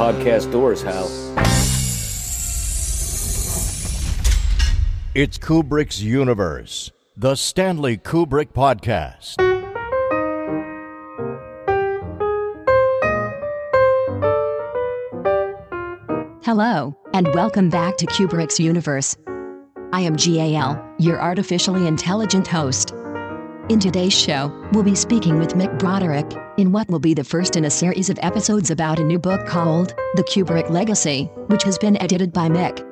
Open the podcast doors, Hal. It's Kubrick's Universe, the Stanley Kubrick Podcast. Hello, and welcome back to Kubrick's Universe. I am GAL, your artificially intelligent host. In today's show, we'll be speaking with Mick Broderick in what will be the first in a series of episodes about a new book called The Kubrick Legacy, which has been edited by Mick.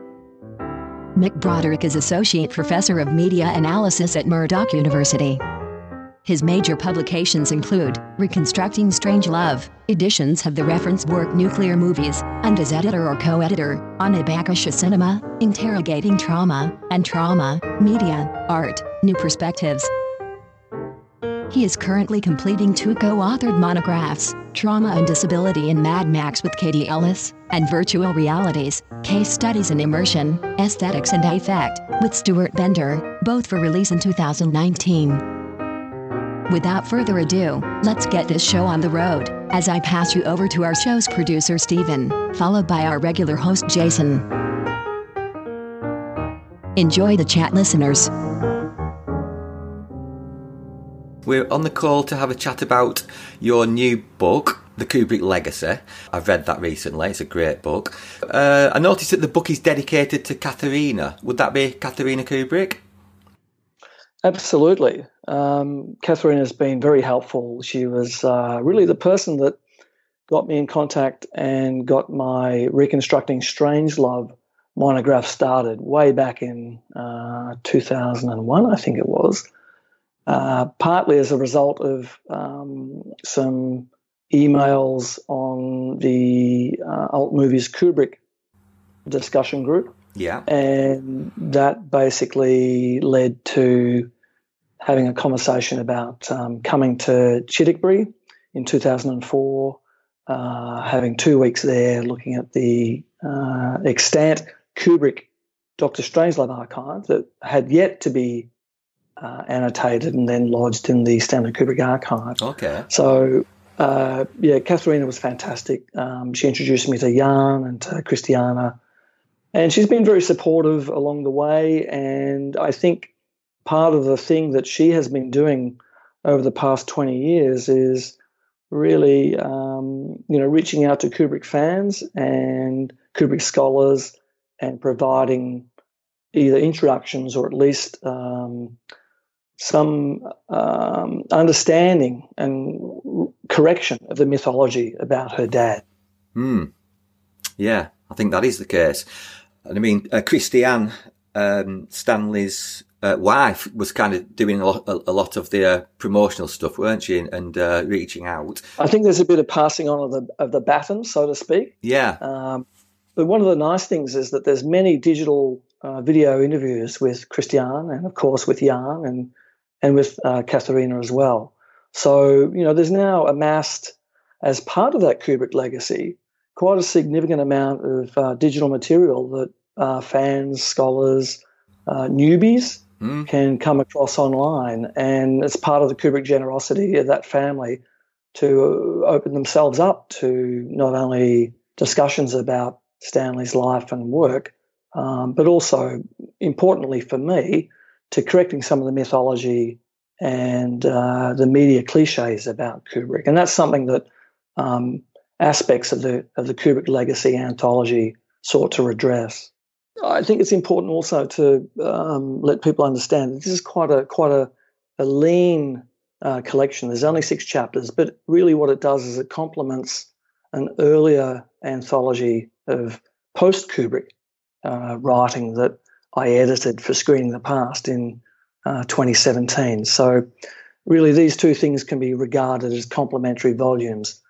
Mick Broderick is Associate Professor of Media Analysis at Murdoch University. His major publications include Reconstructing Strangelove, editions of the reference work Nuclear Movies, and as editor or co editor on Cinema, Interrogating Trauma, and Trauma, Media, Art, New Perspectives. He is currently completing two co authored monographs Trauma and Disability in Mad Max with Katie Ellis, and Virtual Realities Case Studies in Immersion, Aesthetics and Affect with Stuart Bender, both for release in 2019. Without further ado, let's get this show on the road, as I pass you over to our show's producer Stephen, followed by our regular host Jason. Enjoy the chat, listeners. We're on the call to have a chat about your new book, The Kubrick Legacy. I've read that recently, it's a great book. Uh, I noticed that the book is dedicated to Katharina. Would that be Katharina Kubrick? Absolutely. Um, has been very helpful. She was uh, really the person that got me in contact and got my Reconstructing Strangelove monograph started way back in uh, 2001, I think it was. Uh, partly as a result of um, some emails on the uh, Alt Movies Kubrick discussion group. Yeah. And that basically led to having a conversation about um, coming to Childwickbury in 2004, uh, having two weeks there looking at the uh, extant Kubrick Doctor Strangelove archive that had yet to be uh, annotated and then lodged in the Stanley Kubrick archive. Okay. So, uh, yeah, Katharina was fantastic. Um, she introduced me to Jan and to Christiane and she's been very supportive along the way. And I think part of the thing that she has been doing over the past 20 years is really, um, you know, reaching out to Kubrick fans and Kubrick scholars and providing either introductions or at least um, some um, understanding and correction of the mythology about her dad. Hmm. Yeah, I think that is the case. And I mean, uh, Christiane, um, Stanley's uh, wife, was kind of doing a lot, a, a lot of the uh, promotional stuff, weren't she? And, and uh, reaching out. I think there's a bit of passing on of the of the baton, so to speak. Yeah. Um, but one of the nice things is that there's many digital uh, video interviews with Christiane and, of course, with Jan and and with uh, Katharina as well. So you know, there's now amassed as part of that Kubrick legacy quite a significant amount of uh, digital material that uh, fans, scholars, uh, newbies mm. can come across online. And it's part of the Kubrick generosity of that family to open themselves up to not only discussions about Stanley's life and work, um, but also, importantly for me, to correcting some of the mythology and uh, the media cliches about Kubrick. And that's something that um, aspects of the of the Kubrick legacy anthology sought to redress. I think it's important also to um, let people understand that this is quite a quite a, a lean uh, collection. There's only six chapters, but really what it does is it complements an earlier anthology of post Kubrick uh, writing that I edited for Screening the Past in uh, 2017. So really, these two things can be regarded as complementary volumes.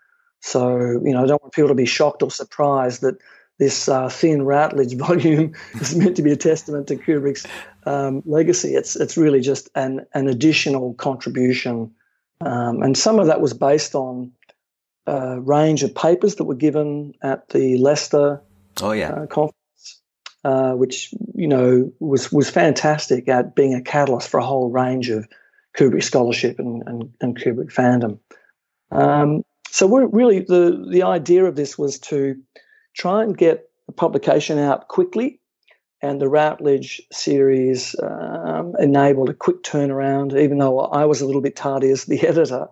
So, you know, I don't want people to be shocked or surprised that this uh, thin Routledge volume is meant to be a testament to Kubrick's um, legacy. It's it's really just an an additional contribution, um, and some of that was based on a range of papers that were given at the Leicester oh yeah uh, conference, uh, which you know was was fantastic at being a catalyst for a whole range of Kubrick scholarship and and, and Kubrick fandom. Um, so we're really the the idea of this was to try and get the publication out quickly, and the Routledge series um, enabled a quick turnaround. Even though I was a little bit tardy as the editor,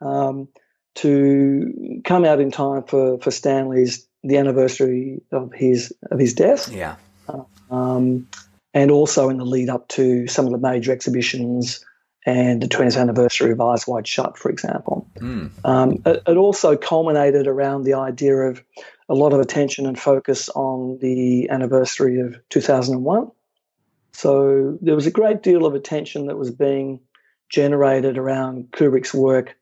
um, to come out in time for for Stanley's the anniversary of his of his death. Yeah. Um, and also in the lead up to some of the major exhibitions and the 20th anniversary of Eyes Wide Shut, for example. Mm. Um, it, it, also culminated around the idea of a lot of attention and focus on the anniversary of 2001. So there was a great deal of attention that was being generated around Kubrick's work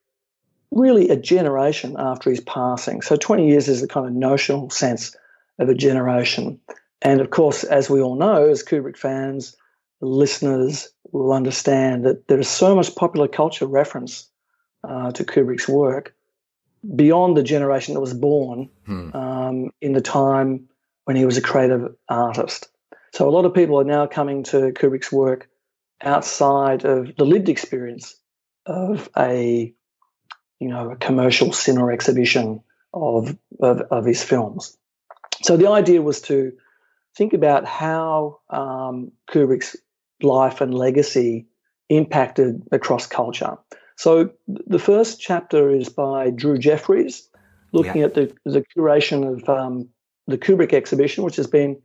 really a generation after his passing. So 20 years is the kind of notional sense of a generation. And of course, as we all know, as Kubrick fans, listeners will understand that there is so much popular culture reference uh, to Kubrick's work beyond the generation that was born hmm. um, in the time when he was a creative artist. So a lot of people are now coming to Kubrick's work outside of the lived experience of a you know a commercial cinema exhibition of, of, of his films. So the idea was to think about how um, Kubrick's life and legacy impacted across culture. So the first chapter is by Drew Jeffries, looking yeah. at the, the curation of um, the Kubrick exhibition, which has been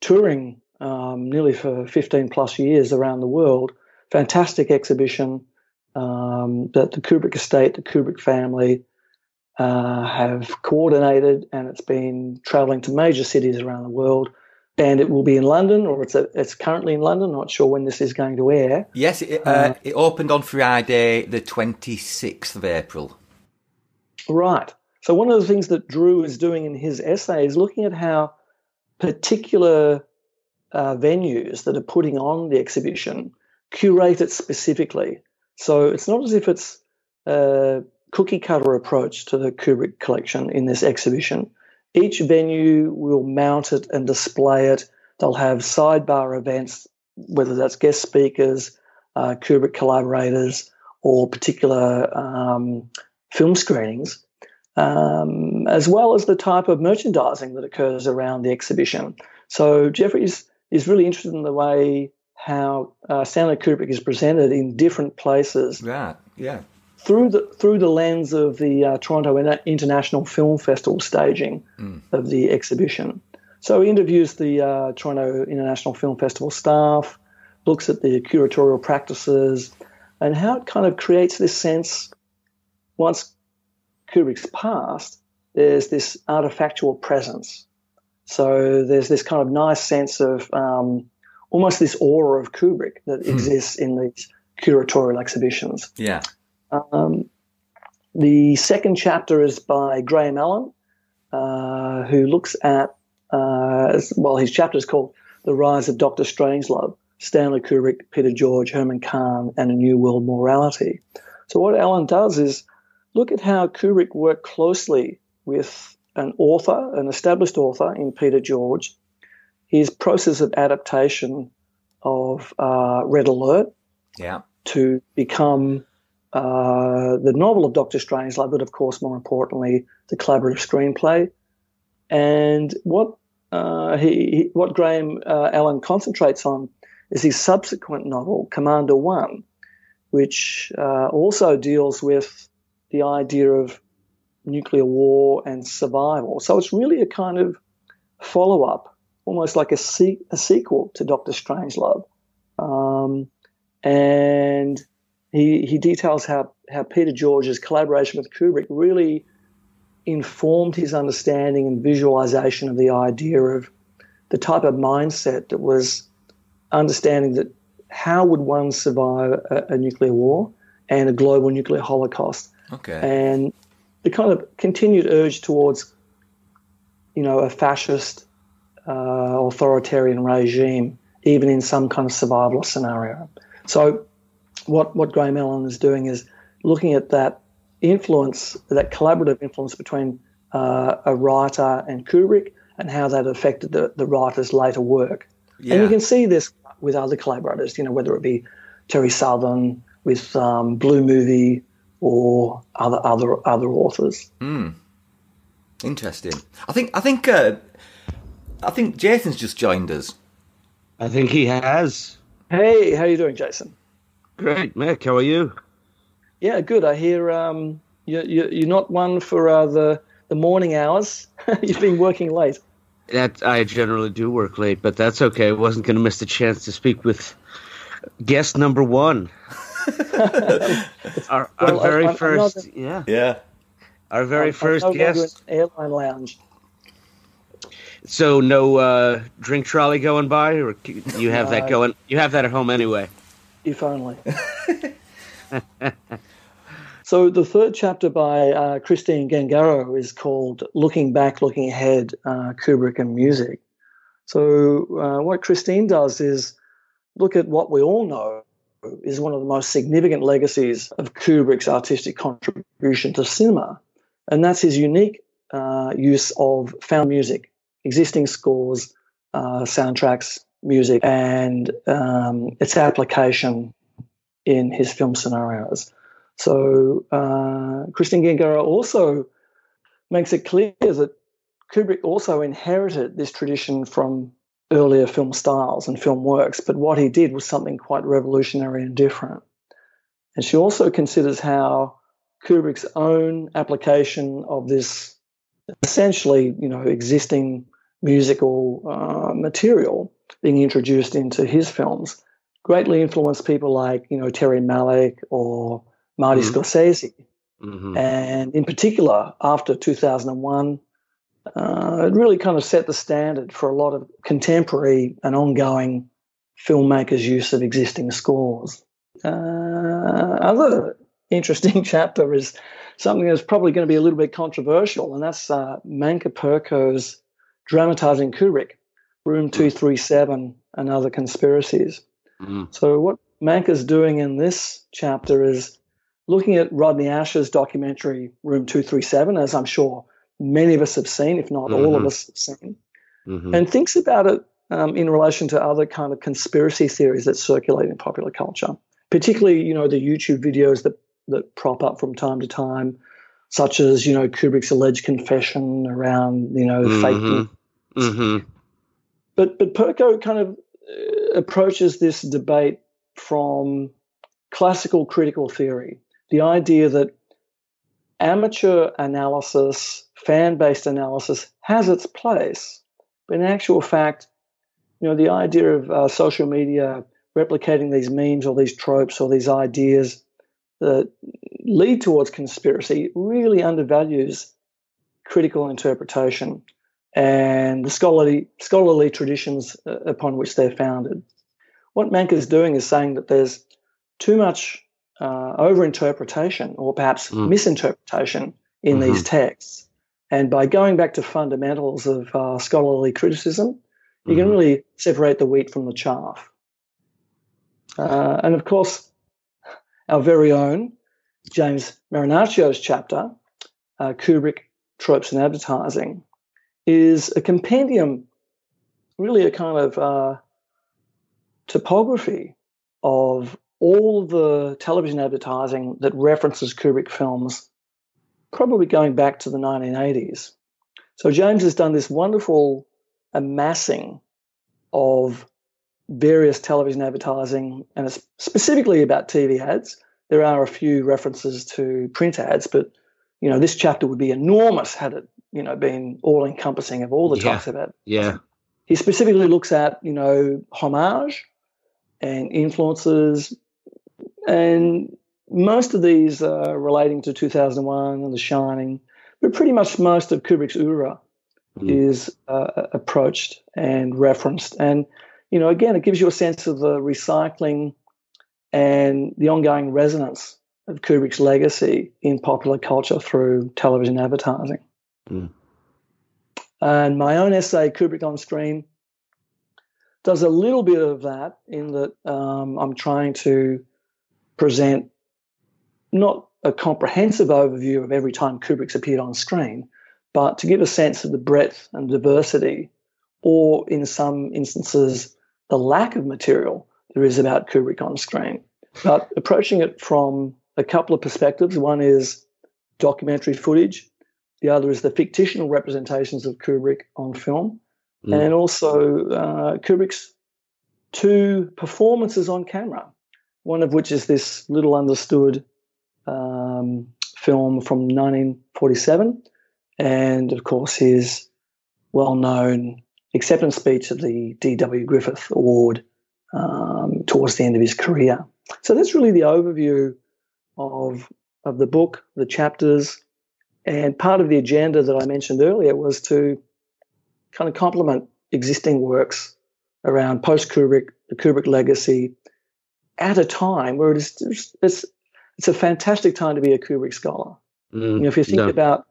touring um, nearly for 15 plus years around the world. Fantastic exhibition um, that the Kubrick estate, the Kubrick family uh, have coordinated, and it's been traveling to major cities around the world and it will be in London, or it's a, it's currently in London. Not sure when this is going to air. Yes, it, uh, uh, it opened on Friday, the twenty sixth of April. Right. So one of the things that Drew is doing in his essay is looking at how particular uh, venues that are putting on the exhibition curate it specifically. So it's not as if it's a cookie cutter approach to the Kubrick collection in this exhibition each venue will mount it and display it. They'll have sidebar events, whether that's guest speakers, uh, Kubrick collaborators, or particular um, film screenings, um, as well as the type of merchandising that occurs around the exhibition. So Jeffries is really interested in the way how uh, Stanley Kubrick is presented in different places. Right. Yeah through the through the lens of the uh, Toronto International Film Festival staging mm. of the exhibition. So he interviews the uh, Toronto International Film Festival staff, looks at the curatorial practices, and how it kind of creates this sense. Once Kubrick's passed, there's this artifactual presence. So there's this kind of nice sense of um, almost this aura of Kubrick that mm. exists in these curatorial exhibitions. Yeah. Um, the second chapter is by Graham Allen, uh, who looks at, uh, well, his chapter is called The Rise of Dr. Strangelove Stanley Kubrick, Peter George, Herman Kahn, and a New World Morality. So, what Allen does is look at how Kubrick worked closely with an author, an established author in Peter George, his process of adaptation of uh, Red Alert yeah. to become uh, the novel of Doctor Strangelove, but of course, more importantly, the collaborative screenplay. And what uh, he, he, what Graham uh, Allen concentrates on is his subsequent novel, Commander One, which uh, also deals with the idea of nuclear war and survival. So it's really a kind of follow up, almost like a, se- a sequel to Doctor Strangelove. Um, and he, he details how, how Peter George's collaboration with Kubrick really informed his understanding and visualization of the idea of the type of mindset that was understanding that how would one survive a, a nuclear war and a global nuclear holocaust. Okay. And the kind of continued urge towards, you know, a fascist uh, authoritarian regime, even in some kind of survival scenario. So what what Graham Allen is doing is looking at that influence, that collaborative influence between uh, a writer and Kubrick, and how that affected the, the writer's later work. Yeah. And you can see this with other collaborators, you know, whether it be Terry Southern with um, Blue Movie, or other other other authors. Hmm. Interesting. I think I think uh, I think Jason's just joined us. I think he has. Hey, how are you doing, Jason? Great, Mick. How are you? Yeah, good. I hear um, you, you, you're not one for uh, the the morning hours. You've been working late. That I generally do work late, but that's okay. I wasn't going to miss the chance to speak with guest number one. our, our Well, very I'm- I'm 1st yeah, Yeah. our very I'm first no longer guest. airline lounge. So no uh, drink trolley going by, or you have that going? You have that at home anyway. If only. so the third chapter by uh, Christine Gengaro is called "Looking Back, Looking Ahead: uh, Kubrick and Music." So uh, what Christine does is look at what we all know is one of the most significant legacies of Kubrick's artistic contribution to cinema, and that's his unique uh, use of found music, existing scores, uh, soundtracks, music, and um, its application in his film scenarios. So uh, Christine Gengaro also makes it clear that Kubrick also inherited this tradition from earlier film styles and film works, but what he did was something quite revolutionary and different. And she also considers how Kubrick's own application of this essentially, you know, existing musical uh, material being introduced into his films greatly influenced people like, you know, Terry Malick or Marty Mhm. Scorsese. hmm And in particular, after 2001, uh, it really kind of set the standard for a lot of contemporary and ongoing filmmakers' use of existing scores. Uh, other interesting chapter is something that's probably going to be a little bit controversial, and that's uh, Manka Perko's dramatizing Kubrick, Room 237 and Other Conspiracies. hmm. So what Mank is doing in this chapter is looking at Rodney Ascher's documentary Room 237, as I'm sure many of us have seen, if not all of Mhm. us have seen, hmm and thinks about it um, in relation to other kind of conspiracy theories that circulate in popular culture, particularly, you know, the YouTube videos that, that prop up from time to time, such as, you know, Kubrick's alleged confession around, you know, fake hmm hmm but but Perko kind of uh, approaches this debate from classical critical theory, the idea that amateur analysis, fan-based analysis has its place, but in actual fact, you know, the idea of uh, social media replicating these memes or these tropes or these ideas that lead towards conspiracy really undervalues critical interpretation and the scholarly scholarly traditions uh, upon which they're founded. What Mank is doing is saying that there's too much uh, overinterpretation or perhaps Mm. misinterpretation in these texts, and by going back to fundamentals of uh, scholarly criticism, you can Mhm. really separate the wheat from the chaff. Uh, and of course, our very own James Marinaccio's chapter, uh, Kubrick, Tropes and Advertising, is a compendium, really a kind of uh, topography of all the television advertising that references Kubrick films, probably going back to the 1980s. So James has done this wonderful amassing of various television advertising, and it's specifically about TV ads. There are a few references to print ads, but you know this chapter would be enormous had it you know been all encompassing of all the Yeah. types of ads. Yeah. He specifically looks at you know homage and influences, and most of these are relating to 2001 and The Shining, but pretty much most of Kubrick's oeuvre Mm. is uh, approached and referenced. And, you know, again, it gives you a sense of the recycling and the ongoing resonance of Kubrick's legacy in popular culture through television advertising. Mm. And my own essay, Kubrick on Screen, does a little bit of that in that um, I'm trying to present not a comprehensive overview of every time Kubrick's appeared on screen, but to give a sense of the breadth and diversity, or in some instances, the lack of material there is about Kubrick on screen. But approaching it from a couple of perspectives. One is documentary footage, the other is the fictional representations of Kubrick on film, mm. and also uh, Kubrick's two performances on camera. One of which is this little understood um, film from 1947, and of course his well-known acceptance speech at the D.W. Griffith Award um, towards the end of his career. So that's really the overview of of the book, the chapters, and part of the agenda that I mentioned earlier was to kind of complement existing works around post Kubrick, the Kubrick legacy, at a time where it is it's it's a fantastic time to be a Kubrick scholar. Mm, you know, if you think no. about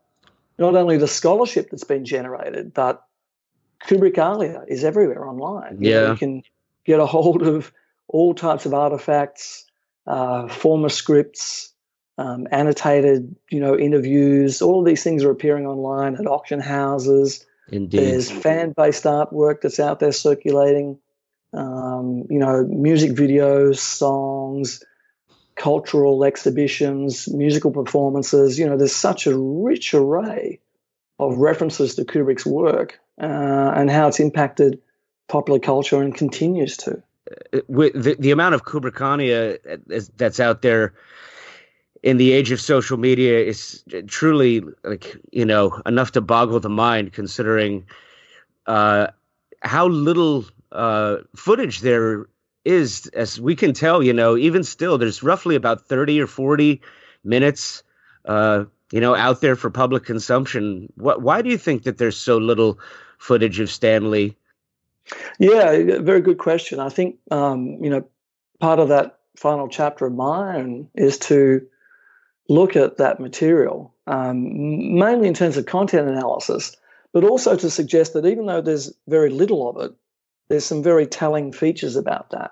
not only the scholarship that's been generated, but Kubrickalia is everywhere online. You yeah, know, you can get a hold of all types of artifacts, uh, former scripts, um, annotated, you know, interviews. All of these things are appearing online at auction houses. Indeed. There's fan-based artwork that's out there circulating. Um, you know, music videos, songs, cultural exhibitions, musical performances. You know, there's such a rich array of references to Kubrick's work uh, and how it's impacted popular culture and continues to. Uh, with the, the amount of Kubrickania uh, that's out there in the age of social media is truly like you know enough to boggle the mind considering uh, how little uh, footage there is. As we can tell you know even still there's roughly about 30 or 40 minutes uh, you know out there for public consumption. What why do you think that there's so little footage of stanley? Yeah very good question. I think um, you know part of that final chapter of mine is to look at that material um, mainly in terms of content analysis but also to suggest that even though there's very little of it there's some very telling features about that.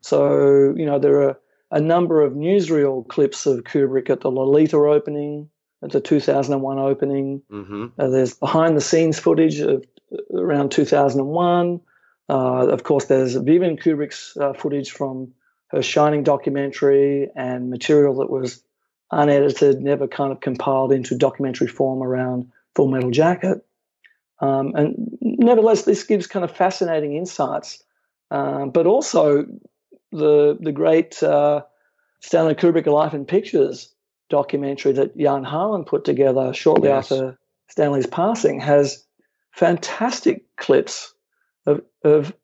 So, you know, there are a number of newsreel clips of Kubrick at the Lolita opening, at the 2001 opening. Mm-hmm. Uh, there's behind the scenes footage of uh, around 2001. Uh, of course, there's Vivian Kubrick's uh, footage from her Shining documentary and material that was unedited, never kind of compiled into documentary form around Full Metal Jacket. Um, and nevertheless, this gives kind of fascinating insights, um, but also the the great uh, Stanley Kubrick Life in Pictures documentary that Jan Harlan put together shortly yes. after Stanley's passing has fantastic clips of, of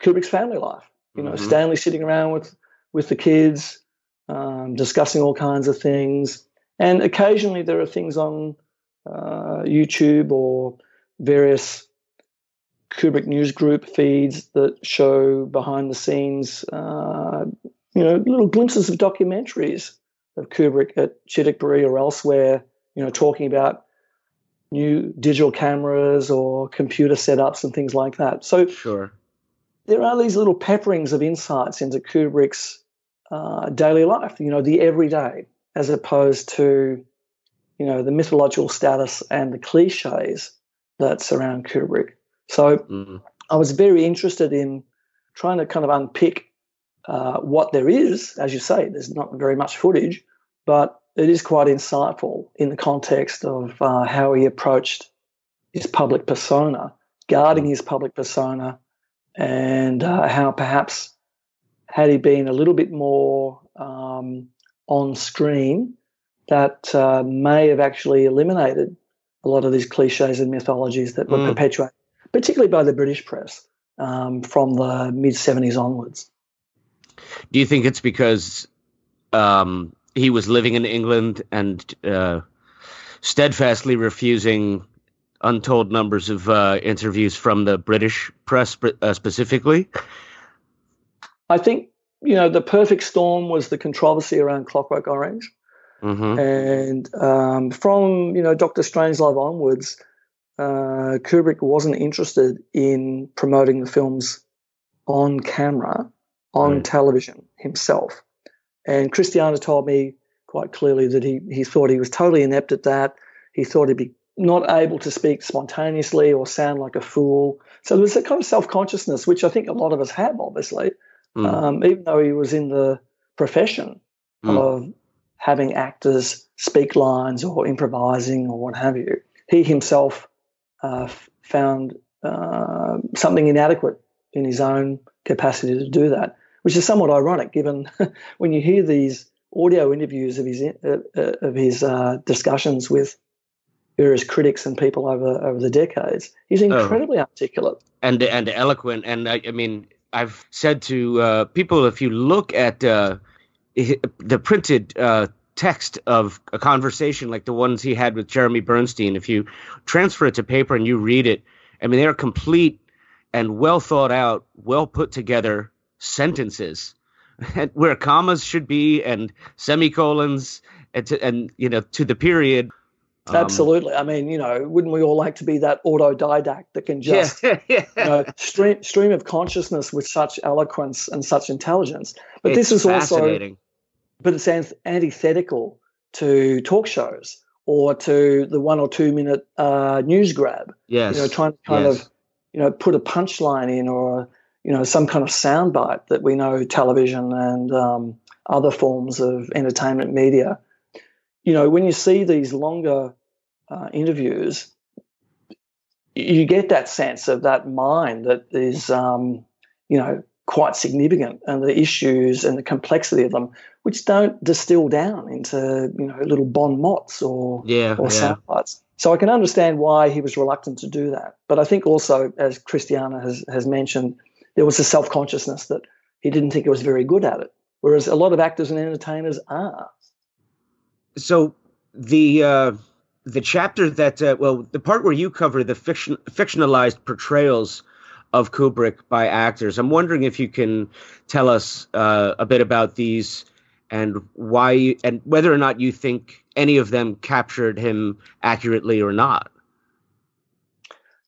Kubrick's family life. You know, mm-hmm. Stanley sitting around with with the kids, um, discussing all kinds of things, and occasionally there are things on uh, YouTube or various Kubrick News Group feeds that show behind the scenes, uh, you know, little glimpses of documentaries of Kubrick at Childwickbury or elsewhere, you know, talking about new digital cameras or computer setups and things like that. So sure. there are these little pepperings of insights into Kubrick's uh, daily life, you know, the everyday, as opposed to, you know, the mythological status and the cliches that surround Kubrick. So mm. I was very interested in trying to kind of unpick uh, what there is. As you say, there's not very much footage, but it is quite insightful in the context of uh, how he approached his public persona, guarding mm. his public persona, and uh, how perhaps had he been a little bit more um, on screen, that uh, may have actually eliminated a lot of these cliches and mythologies that were mm. perpetuated, particularly by the British press um, from the mid 70s onwards. Do you think it's because um, he was living in England and uh, steadfastly refusing untold numbers of uh, interviews from the British press uh, specifically? I think, you know, the perfect storm was the controversy around Clockwork Orange. Mm-hmm. And um, from you know Doctor Strangelove onwards, uh, Kubrick wasn't interested in promoting the films on camera, on right. television himself. And Christiane told me quite clearly that he he thought he was totally inept at that. He thought he'd be not able to speak spontaneously or sound like a fool. So there was a kind of self consciousness, which I think a lot of us have, obviously, mm. um, even though he was in the profession mm. of having actors speak lines or improvising or what have you. He himself uh, found uh, something inadequate in his own capacity to do that, which is somewhat ironic given when you hear these audio interviews of his uh, uh, of his uh, discussions with various critics and people over over the decades. He's oh. incredibly oh. articulate and and eloquent. And I, I mean, I've said to uh, people, if you look at uh, the printed uh, text of a conversation like the ones he had with Jeremy Bernstein, if you transfer it to paper and you read it, I mean, they're complete and well thought out, well put together sentences. Where commas should be and semicolons and, to, and you know to the period um, Absolutely. I mean, you know, wouldn't we all like to be that autodidact that can just yeah, yeah. You know, stream stream of consciousness with such eloquence and such intelligence? But it's this is also, but it's antithetical to talk shows or to the one or two minute uh, news grab. Yes. You know, trying to kind yes. of, you know, put a punchline in or you know some kind of soundbite that we know television and um, other forms of entertainment media. You know, when you see these longer uh, interviews, you get that sense of that mind that is, um, you know, quite significant, and the issues and the complexity of them, which don't distill down into you know little bon mots or yeah, or yeah. sound bites. So I can understand why he was reluctant to do that. But I think also, as Christiane has has mentioned, there was a self consciousness that he didn't think he was very good at it, whereas a lot of actors and entertainers are. So the uh, the chapter that uh, well the part where you cover the fiction fictionalized portrayals of Kubrick by actors. I'm wondering if you can tell us uh, a bit about these and why and whether or not you think any of them captured him accurately or not.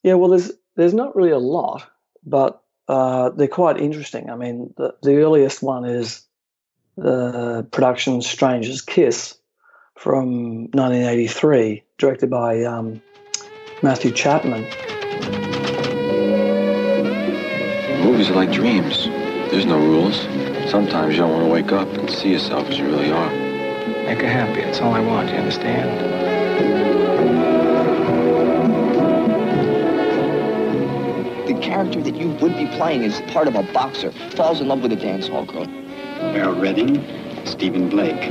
Yeah, well, there's there's not really a lot, but uh, they're quite interesting. I mean, the, the earliest one is the production Stranger's Kiss, from 1983, directed by um, Matthew Chapman. Movies are like dreams. There's no rules. Sometimes you don't want to wake up and see yourself as you really are. Make her happy. That's all I want. You understand? The character that you would be playing is part of a boxer, falls in love with a dance hall girl. Merrill Redding, Stephen Blake.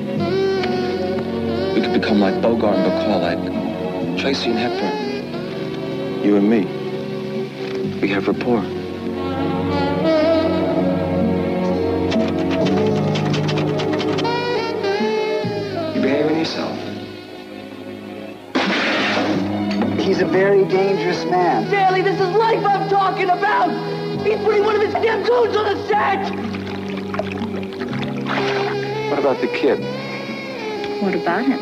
We could become like Bogart and Bacall, like Tracy and Hepburn. You and me. We have rapport. You behaving yourself. He's a very dangerous man. Daly, this is life I'm talking about! He's putting one of his damn goons on the set! What about the kid? What about him?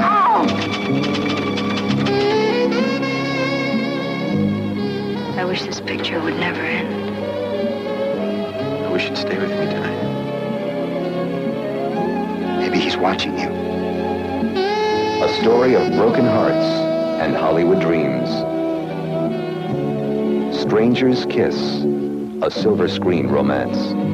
Oh! I wish this picture would never end. I wish you'd stay with me tonight. Maybe he's watching you. A story of broken hearts and Hollywood dreams. Stranger's Kiss, a silver screen romance.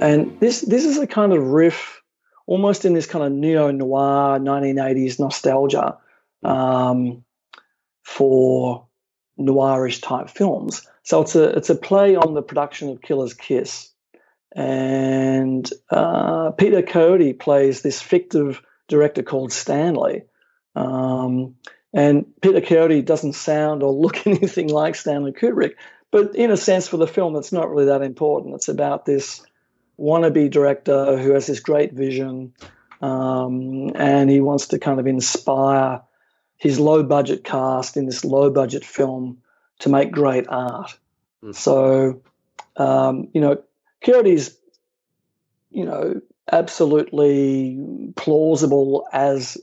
And this this is a kind of riff, almost in this kind of neo noir 1980s nostalgia um, for noirish type films. So it's a it's a play on the production of Killer's Kiss, and uh, Peter Coyote plays this fictive director called Stanley. Um, and Peter Coyote doesn't sound or look anything like Stanley Kubrick, but in a sense, for the film, it's not really that important. It's about this wannabe director who has this great vision um, and he wants to kind of inspire his low budget cast in this low budget film to make great art. Mm. So, um, you know, Coyote's, you know, absolutely plausible as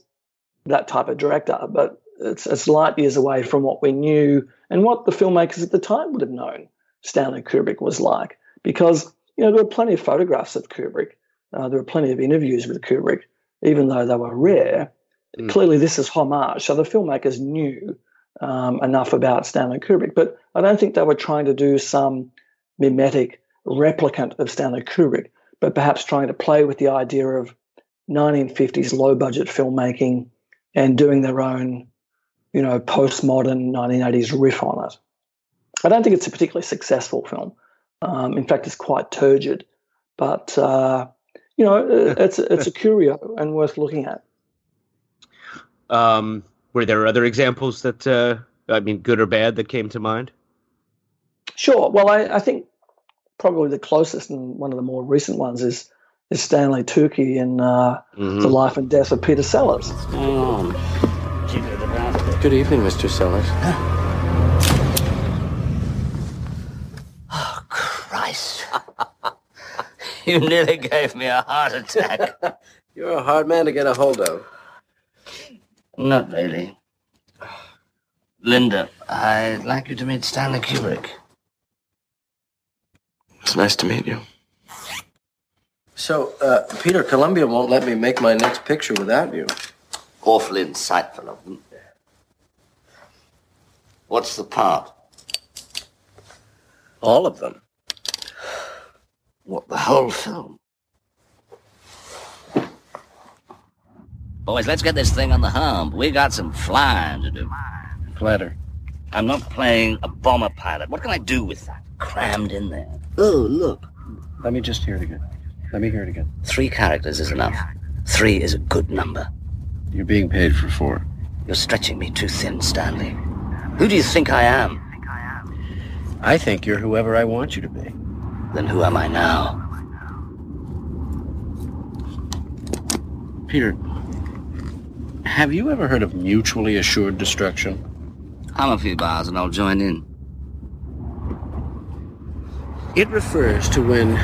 that type of director, but it's, it's light years away from what we knew and what the filmmakers at the time would have known Stanley Kubrick was like. Because, you know, there were plenty of photographs of Kubrick, uh, there were plenty of interviews with Kubrick, even though they were rare. Mm. Clearly, this is homage. So the filmmakers knew um, enough about Stanley Kubrick, but I don't think they were trying to do some mimetic replicant of Stanley Kubrick, but perhaps trying to play with the idea of 1950s low budget filmmaking and doing their own, you know, postmodern 1980s riff on it. I don't think it's a particularly successful film. Um, in fact, it's quite turgid, but uh, you know, it's it's a curio and worth looking at. Um, were there other examples that, uh, I mean, good or bad, that came to mind? Sure. Well, I, I think probably the closest and one of the more recent ones is is Stanley Tucci in uh, mm-hmm. The Life and Death of Peter Sellers. Oh. Good evening, Mr. Sellers. oh, Christ. you nearly gave me a heart attack. You're a hard man to get a hold of. Not really. Linda, I'd like you to meet Stanley Kubrick. It's nice to meet you. So, uh, Peter, Columbia won't let me make my next picture without you. Awfully insightful of them. What's the part? All of them. What, the whole film? Boys, let's get this thing on the hump. We got some flying to do. Flatter. I'm not playing a bomber pilot. What can I do with that? Crammed in there. Oh, look. Let me just hear it again. Let me hear it again. Three characters is enough. Three is a good number. You're being paid for four. You're stretching me too thin, Stanley. Who do you think I am? I think you're whoever I want you to be. Then who am I now? Peter, have you ever heard of mutually assured destruction? I'm a few bars and I'll join in. It refers to when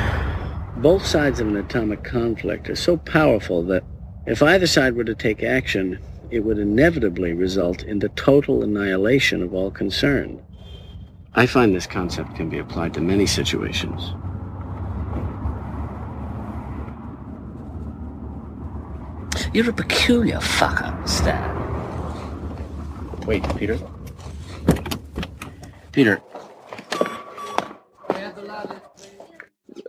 both sides of an atomic conflict are so powerful that if either side were to take action, it would inevitably result in the total annihilation of all concerned. I find this concept can be applied to many situations. You're a peculiar fucker, Stan. Wait, Peter. Peter.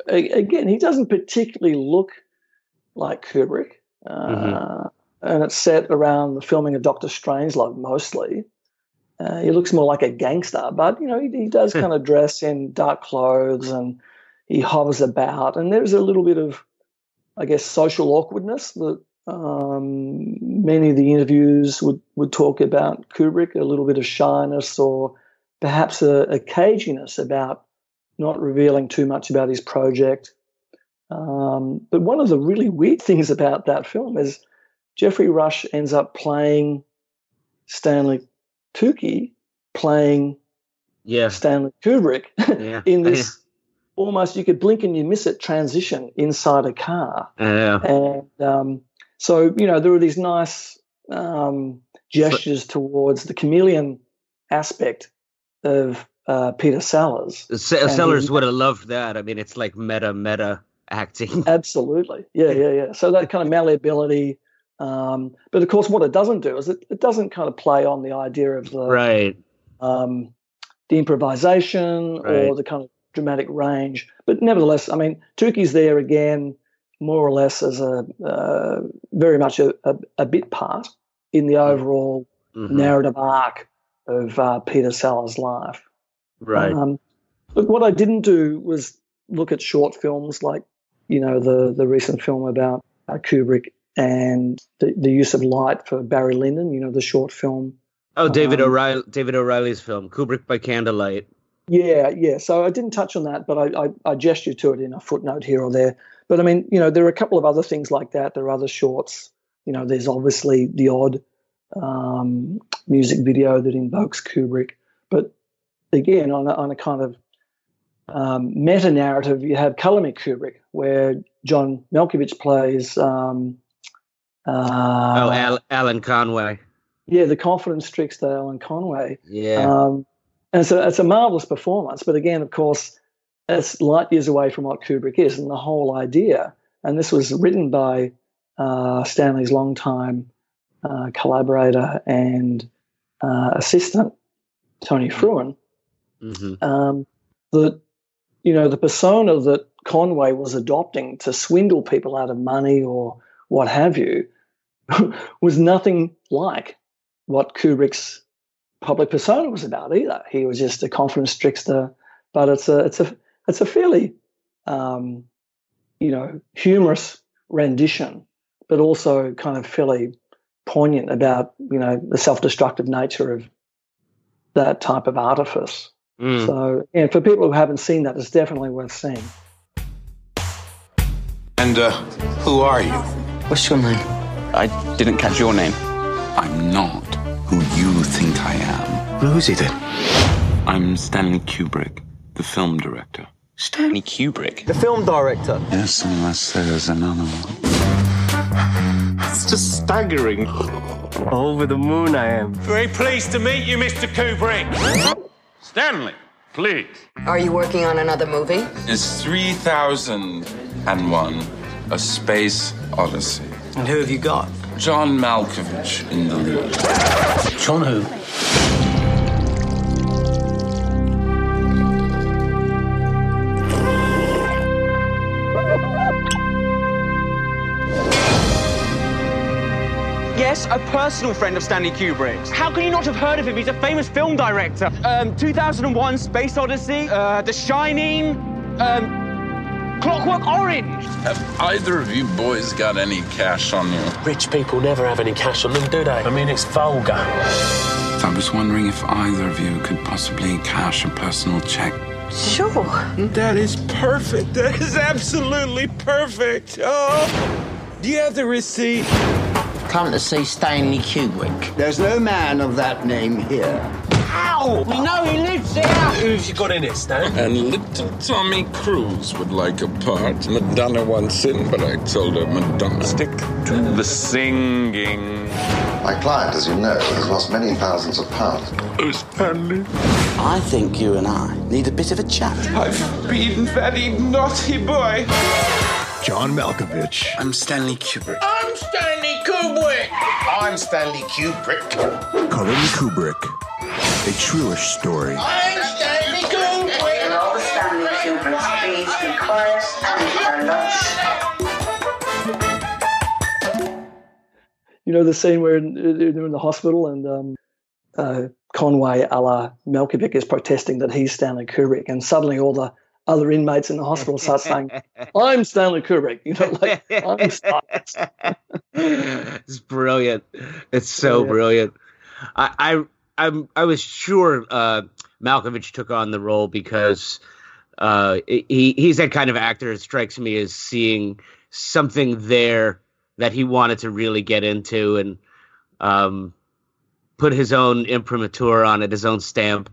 Again, he doesn't particularly look like Kubrick. Uh, mm-hmm. And it's set around the filming of Doctor Strange, Strangelove mostly. Uh, he looks more like a gangster, but you know he, he does kind of dress in dark clothes and he hovers about. And there's a little bit of, I guess, social awkwardness that um, many of the interviews would, would talk about Kubrick, a little bit of shyness or perhaps a, a caginess about not revealing too much about his project. Um, but one of the really weird things about that film is Geoffrey Rush ends up playing Stanley Tucci, playing yeah. Stanley Kubrick yeah. in this almost you could blink and you miss it transition inside a car. Yeah. And um, so, you know, there are these nice um, gestures towards the chameleon aspect of uh, Peter Sellers. Sellers would have loved that. I mean, it's like meta, meta acting. Absolutely. Yeah, yeah, yeah. So that kind of malleability. Um, but of course, what it doesn't do is it, it doesn't kind of play on the idea of the right, um, the improvisation right. or the kind of dramatic range. But nevertheless, I mean, Tucci's there again more or less as a uh, very much a, a, a, bit part in the mm-hmm. overall mm-hmm. narrative arc of uh, Peter Sellers' life. Right. Um, look, what I didn't do was look at short films like, you know, the the recent film about uh, Kubrick and the, the use of light for Barry Lyndon. You know, the short film. Oh, David um, O'Reilly, David O'Reilly's film, Kubrick by Candlelight. Yeah, yeah. So I didn't touch on that, but I, I, I gestured to it in a footnote here or there. But I mean, you know, there are a couple of other things like that. There are other shorts. You know, there's obviously the odd um, music video that invokes Kubrick. But again, on a, on a kind of um, meta narrative, you have Color Me Kubrick, where John Malkovich plays. Um, uh, oh, Al- Alan Conway. Yeah, the confidence trickster Alan Conway. Yeah. Um, and so it's a marvelous performance. But again, of course, it's light years away from what Kubrick is and the whole idea. And this was written by uh, Stanley's longtime uh, collaborator and uh, assistant, Tony Frewin. Mm-hmm. Um, that you know the persona that Conway was adopting to swindle people out of money or what have you was nothing like what Kubrick's public persona was about either. He was just a confidence trickster, but it's a it's a it's a fairly um, you know humorous rendition, but also kind of fairly poignant about you know the self-destructive nature of that type of artifice. Mm. So, yeah, for people who haven't seen that, it's definitely worth seeing. And uh, who are you? What's your name? I didn't catch your name. I'm not who you think I am. Well, who's he then? I'm Stanley Kubrick, the film director. Stanley Kubrick? The film director? Yes, unless there's another one. It's just staggering. Over the moon I am. Very pleased to meet you, Mr. Kubrick. Stanley, please. Are you working on another movie? It's 3001, A Space Odyssey. And who have you got? John Malkovich in the lead. John who? Yes, a personal friend of Stanley Kubrick's. How can you not have heard of him? He's a famous film director. Um, 2001 Space Odyssey, uh, The Shining, um, Clockwork Orange. Have either of you boys got any cash on you? Rich people never have any cash on them, do they? I mean, it's vulgar. I was wondering if either of you could possibly cash a personal check. Sure. That is perfect. That is absolutely perfect. Oh, do you have the receipt? Come to see Stanley Kubrick. There's no man of that name here. Ow! We know he lives here! Who've you got in it, Stan? And little Tommy Cruise would like a part. Madonna wants in, but I told her Madonna. Stick to the singing. My client, as you know, has lost many thousands of pounds. Oh, Stanley. I think you and I need a bit of a chat. I've been very naughty boy. John Malkovich. I'm Stanley Kubrick. I'm Stanley Kubrick. I'm Stanley Kubrick. Karim Kubrick. A truish story. I'm Stanley Kubrick. Will all the Stanley Kubricks please be quiet and eat their lunch? You know the scene where they're in the hospital and um, uh, Conway, a la Malkovich, is protesting that he's Stanley Kubrick, and suddenly all the other inmates in the hospital start saying, "I'm Stanley Kubrick." You know, like I'm Stanley. it's brilliant. It's so brilliant. I, I I'm I was sure uh, Malkovich took on the role because uh, he he's that kind of actor. It strikes me as seeing something there that he wanted to really get into and um, put his own imprimatur on it, his own stamp.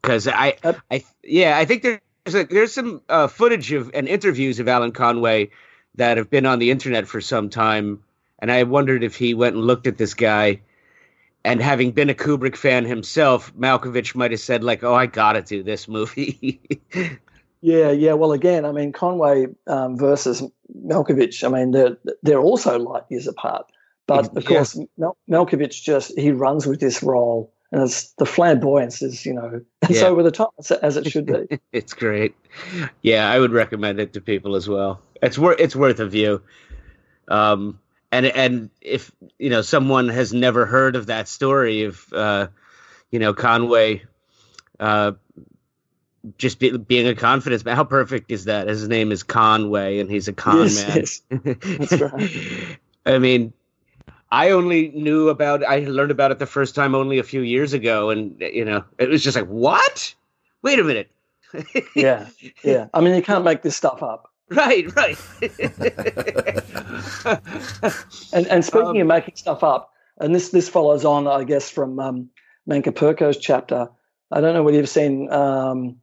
Because I, I, yeah, I think there's a, there's some uh, footage of and interviews of Alan Conway that have been on the internet for some time, and I wondered if he went and looked at this guy. And having been a Kubrick fan himself, Malkovich might have said, like, "Oh, I gotta do this movie." Yeah, yeah. Well, again, I mean, Conway um, versus Malkovich. I mean, they're they're also light years apart. But of Yeah. course, Mal- Malkovich just he runs with this role, and it's the flamboyance is you know it's Yeah. over the top as- as it should be. it's great. Yeah, I would recommend it to people as well. It's worth it's worth a view. Um, and and if you know someone has never heard of that story of uh, you know Conway, uh, just be, being a confidence man, how perfect is that? His name is Conway, and he's a con Yes, man. yes. That's right. I mean, I only knew about I learned about it the first time only a few years ago, and you know, it was just like, what? Wait a minute. yeah, yeah. I mean, you can't make this stuff up. Right, right. And and speaking of making stuff up, and this this follows on, I guess, from um, Menka Perko's chapter. I don't know whether you've seen um,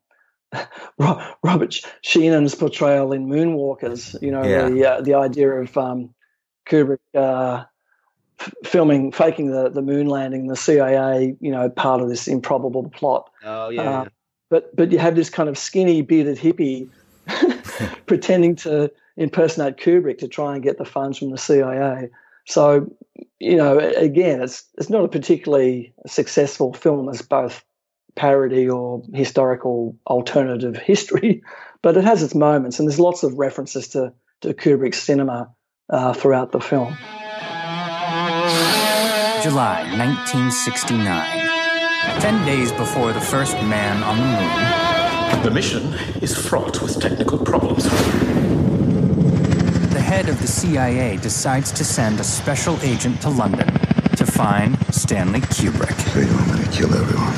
Robert Sheehan's portrayal in Moonwalkers. You know, Yeah. the uh, the idea of um, Kubrick uh, f- filming, faking the the moon landing, the CIA, you know, part of this improbable plot. Oh yeah. Uh, but but you have this kind of skinny bearded hippie pretending to impersonate Kubrick to try and get the funds from the CIA. So you know, again, it's it's not a particularly successful film as both parody or historical alternative history, but it has its moments, and there's lots of references to to Kubrick's cinema uh, throughout the film. July 1969. Ten days before the first man on the moon. The mission is fraught with technical problems. The head of the CIA decides to send a special agent to London to find Stanley Kubrick. So you want me to kill everyone?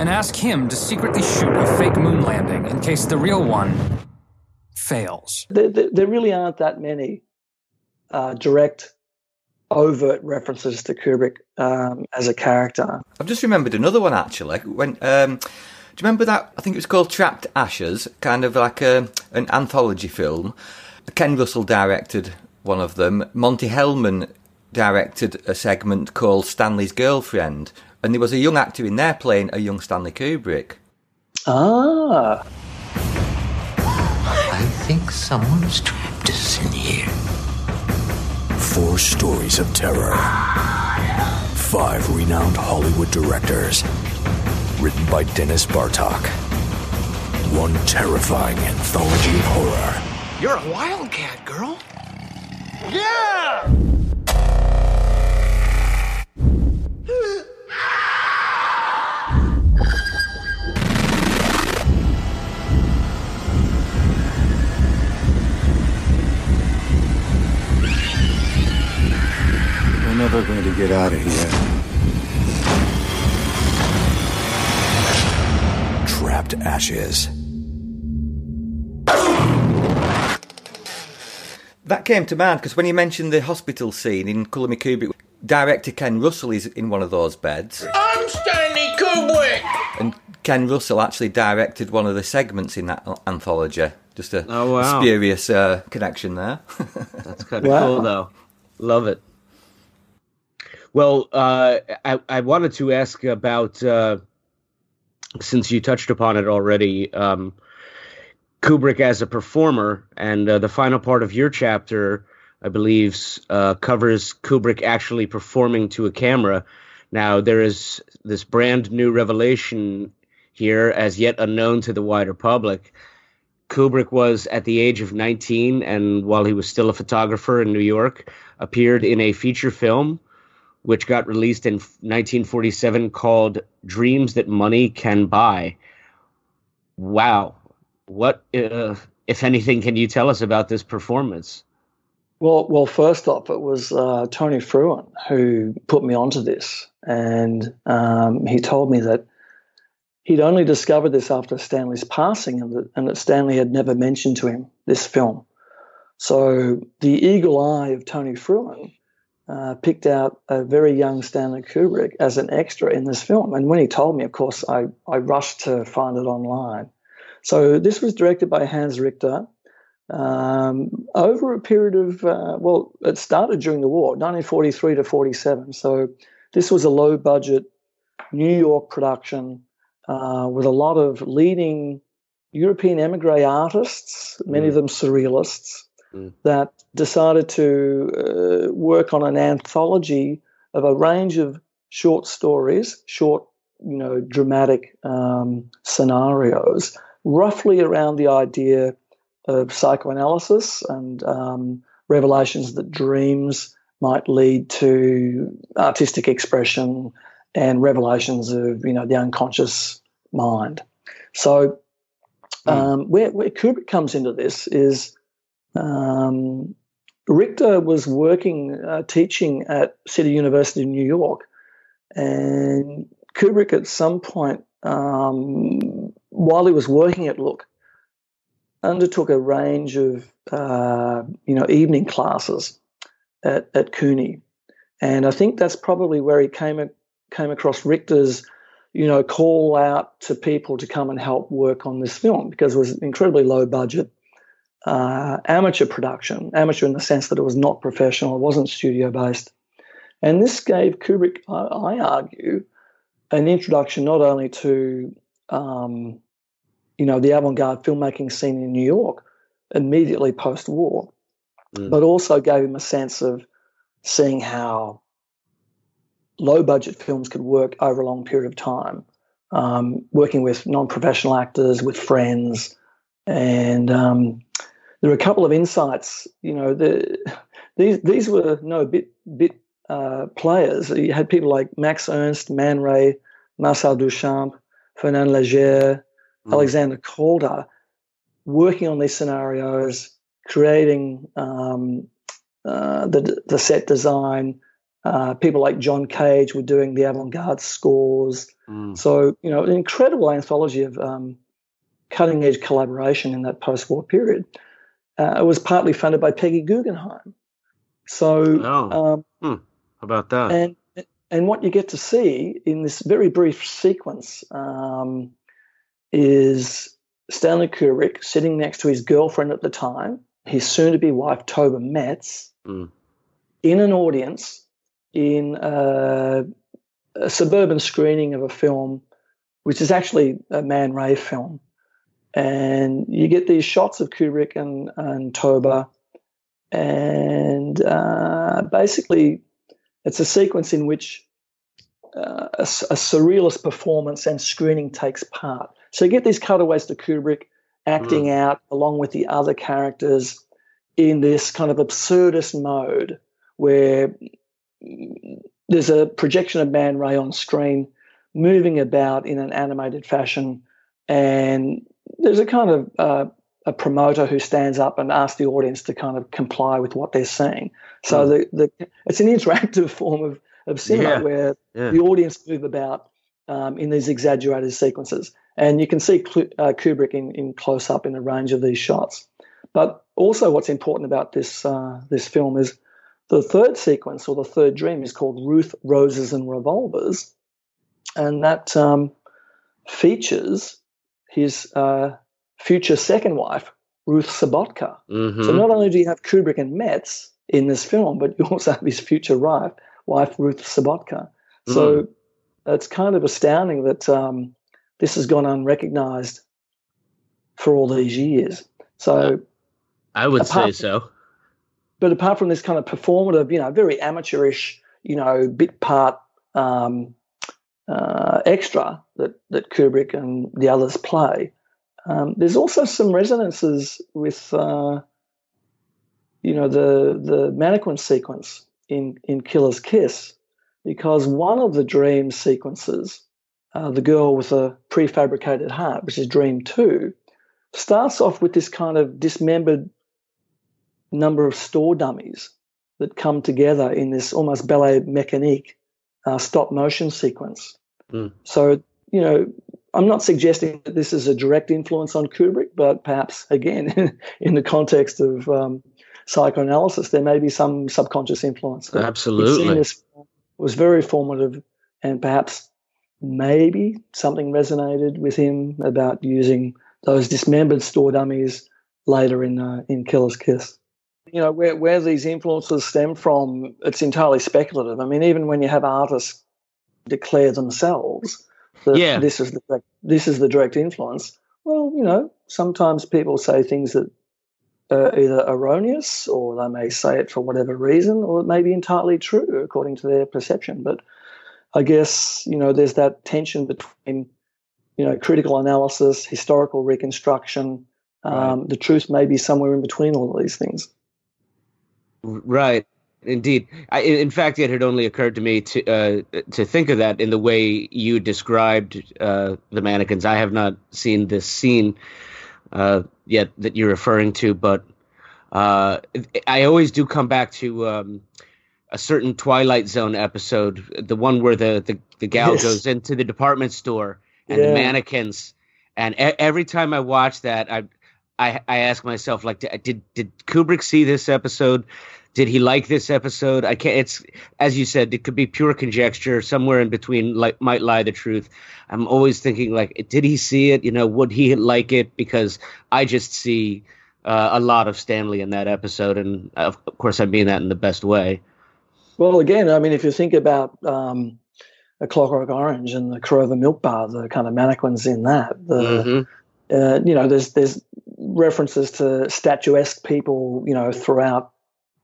And ask him to secretly shoot a fake moon landing in case the real one fails. There, there, there really aren't that many uh, direct, overt references to Kubrick um, as a character. I've just remembered another one actually. When um, do you remember that? I think it was called Trapped Ashes, kind of like a, an anthology film. Ken Russell directed one of them. Monte Hellman directed a segment called Stanley's Girlfriend, and there was a young actor in there playing a young Stanley Kubrick. Ah. I think someone's trapped us in here. Four stories of terror. Five renowned Hollywood directors. Written by Dennis Bartok. One terrifying anthology of horror. You're a wildcat, girl. Yeah! We're never going to get out of here. Trapped Ashes. That came to mind because when you mentioned the hospital scene in Colour Me Kubrick, director Ken Russell is in one of those beds. I'm Stanley Kubrick! And Ken Russell actually directed one of the segments in that anthology. Just a Oh, wow. spurious uh, connection there. That's kind of cool, though. Love it. Well, uh, I, I wanted to ask about, uh, since you touched upon it already, um, Kubrick as a performer, and uh, the final part of your chapter, I believe, uh, covers Kubrick actually performing to a camera. Now, there is this brand new revelation here, as yet unknown to the wider public. Kubrick was at the age of 19, and while he was still a photographer in New York, appeared in a feature film which got released in 1947 called Dreams That Money Can Buy. Wow. What, uh, if anything, can you tell us about this performance? Well, well, first off, it was uh, Tony Frewin who put me onto this, and um, he told me that he'd only discovered this after Stanley's passing, and that, and that Stanley had never mentioned to him this film. So the eagle eye of Tony Frewin uh, picked out a very young Stanley Kubrick as an extra in this film, and when he told me, of course, I I rushed to find it online. So this was directed by Hans Richter um, over a period of, uh, well, it started during the war, 1943 to 47. So this was a low budget New York production uh, with a lot of leading European emigre artists, many of them surrealists, that decided to uh, work on an anthology of a range of short stories, short, you know, dramatic um, scenarios, roughly around the idea of psychoanalysis and um, revelations that dreams might lead to artistic expression and revelations of you know the unconscious mind. So um, where, where Kubrick comes into this is um, Richter was working uh, teaching at City University in New York, and Kubrick at some point um, while he was working at Look undertook a range of uh, you know evening classes at, at CUNY. and I think that's probably where he came came across Richter's, you know, call out to people to come and help work on this film because it was incredibly low budget uh, amateur production, amateur in the sense that it was not professional, it wasn't studio based, and this gave Kubrick, I, I argue, an introduction not only to um, you know the avant-garde filmmaking scene in New York immediately post-war, mm. but also gave him a sense of seeing how low budget films could work over a long period of time, um, working with non professional actors, with friends. And um, there were a couple of insights. You know, the, these these were no bit bit uh, players. You had people like Max Ernst, Man Ray, Marcel Duchamp, Fernand Léger, mm. Alexander Calder, working on these scenarios, creating um, uh, the the set design. Uh, people like John Cage were doing the avant-garde scores. Mm. So you know, an incredible anthology of um, cutting-edge collaboration in that post-war period. Uh, it was partly funded by Peggy Guggenheim. So, oh. um, hmm. how about that? And and what you get to see in this very brief sequence um, is Stanley Kubrick sitting next to his girlfriend at the time, his soon-to-be wife Toba Metz, mm. in an audience in a, a, suburban screening of a film, which is actually a Man Ray film. And you get these shots of Kubrick and, and Toba, and uh, basically, it's a sequence in which uh, a, a, surrealist performance and screening takes part. So you get these cutaways to Kubrick acting mm. out along with the other characters in this kind of absurdist mode where there's a projection of Man Ray on screen moving about in an animated fashion, and there's a kind of uh, a promoter who stands up and asks the audience to kind of comply with what they're seeing. So mm. the, the it's an interactive form of of cinema yeah. where yeah. the audience move about um, in these exaggerated sequences, and you can see uh, Kubrick in, in close up in a range of these shots. But also, what's important about this uh, this film is the third sequence or the third dream is called Ruth, Roses, and Revolvers, and that um, features his uh, future second wife, Ruth Sobotka. Mm-hmm. So not only do you have Kubrick and Metz in this film, but you also have his future wife, wife Ruth Sobotka. So mm. it's kind of astounding that um, this has gone unrecognized for all these years. So I would say so. But apart from this kind of performative, you know, very amateurish, you know, bit part um, uh, extra that that Kubrick and the others play, um, there's also some resonances with, uh, you know, the the mannequin sequence in in Killer's Kiss, because one of the dream sequences, uh, the girl with a prefabricated heart, which is Dream Two, starts off with this kind of dismembered number of store dummies that come together in this almost ballet mécanique uh, stop motion sequence. Mm. So, you know, I'm not suggesting that this is a direct influence on Kubrick, but perhaps, again, in the context of um, psychoanalysis, there may be some subconscious influence. Absolutely. This was very formative, and perhaps maybe something resonated with him about using those dismembered store dummies later in uh, in Killer's Kiss you know where where these influences stem from it's entirely speculative i mean even when you have artists declare themselves that yeah. this is the direct, this is the direct influence well you know sometimes people say things that are either erroneous or they may say it for whatever reason or it may be entirely true according to their perception but i guess you know there's that tension between you know critical analysis historical reconstruction um, right. the truth may be somewhere in between all of these things Right. Indeed. I, in fact, it had only occurred to me to uh, to think of that in the way you described uh, the mannequins. I have not seen this scene uh, yet that you're referring to, but uh, I always do come back to um, a certain Twilight Zone episode, the one where the the, the gal yes. goes into the department store and yeah. the mannequins. And e- every time I watch that, I I, I ask myself like, did did Kubrick see this episode? Did he like this episode? I can't. It's as you said, it could be pure conjecture. Somewhere in between, like might lie the truth. I'm always thinking like, did he see it? You know, would he like it? Because I just see uh, a lot of Stanley in that episode, and of course, I mean that in the best way. Well, again, I mean, if you think about um, a Clockwork Orange and the Korova Milk Bar, the kind of mannequins in that, the mm-hmm. uh, you know, there's there's references to statuesque people, you know, throughout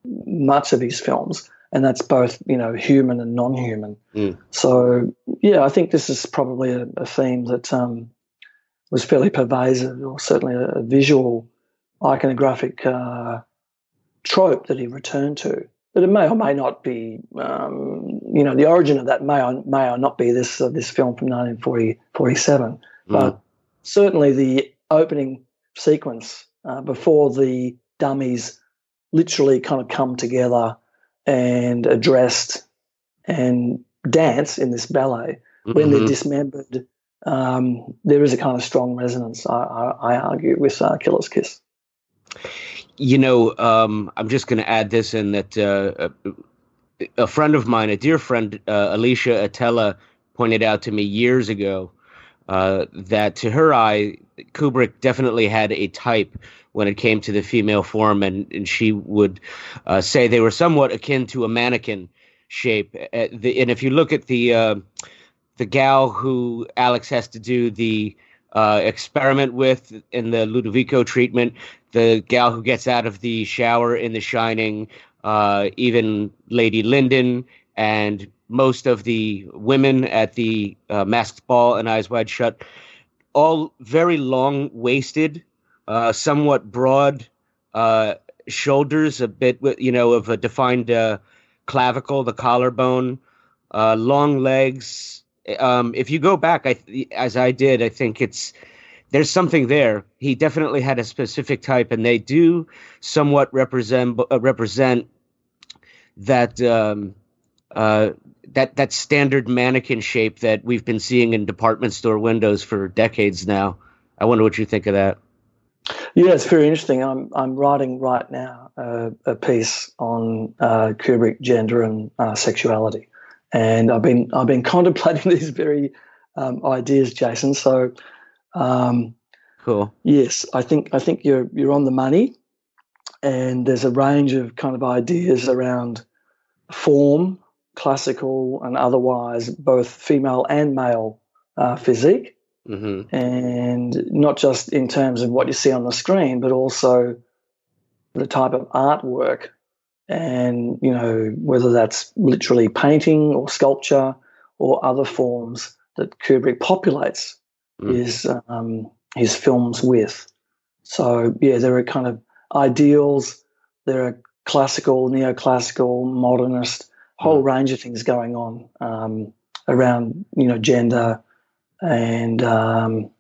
much of his films, and that's both you know human and non-human. Mm. So yeah, I think this is probably a, a theme that um, was fairly pervasive, or certainly a, a visual iconographic uh, trope that he returned to. But it may or may not be, um, you know, the origin of that may or may or not be this uh, this film from 1947. Mm. But certainly the opening sequence uh, before the dummies literally kind of come together and addressed and dance in this ballet mm-hmm. when they're mm-hmm. dismembered. Um, there is a kind of strong resonance, I, I, I argue, with uh, Killer's Kiss. You know, um, I'm just going to add this in that uh, a, a, friend of mine, a dear friend, uh, Alicia Atella, pointed out to me years ago uh, that to her eye, Kubrick definitely had a type when it came to the female form, and, and she would uh, say they were somewhat akin to a mannequin shape. And if you look at the uh, the gal who Alex has to do the uh, experiment with in the Ludovico treatment, the gal who gets out of the shower in The Shining, uh, even Lady Lyndon, and most of the women at the uh, masked ball and Eyes Wide Shut, all very long waisted uh, somewhat broad uh, shoulders, a bit, you know, of a defined uh, clavicle, the collarbone, uh, long legs. Um, if you go back, I, as I did, I think it's there's something there. He definitely had a specific type, and they do somewhat represent uh, represent that um, uh, that that standard mannequin shape that we've been seeing in department store windows for decades now. I wonder what you think of that. Yeah, it's very interesting. I'm I'm writing right now uh, a piece on uh, Kubrick gender and uh, sexuality, and I've been I've been contemplating these very um, ideas, Jason. So, um, cool. Yes, I think I think you're you're on the money, and there's a range of kind of ideas around form, classical and otherwise, both female and male uh, physique Mm-hmm. And not just in terms of what you see on the screen, but also the type of artwork and, you know, whether that's literally painting or sculpture or other forms that Kubrick populates mm-hmm. his, um, his films with. So, yeah, there are kind of ideals, there are classical, neoclassical, modernist, whole range of things going on um, around, you know, gender and um,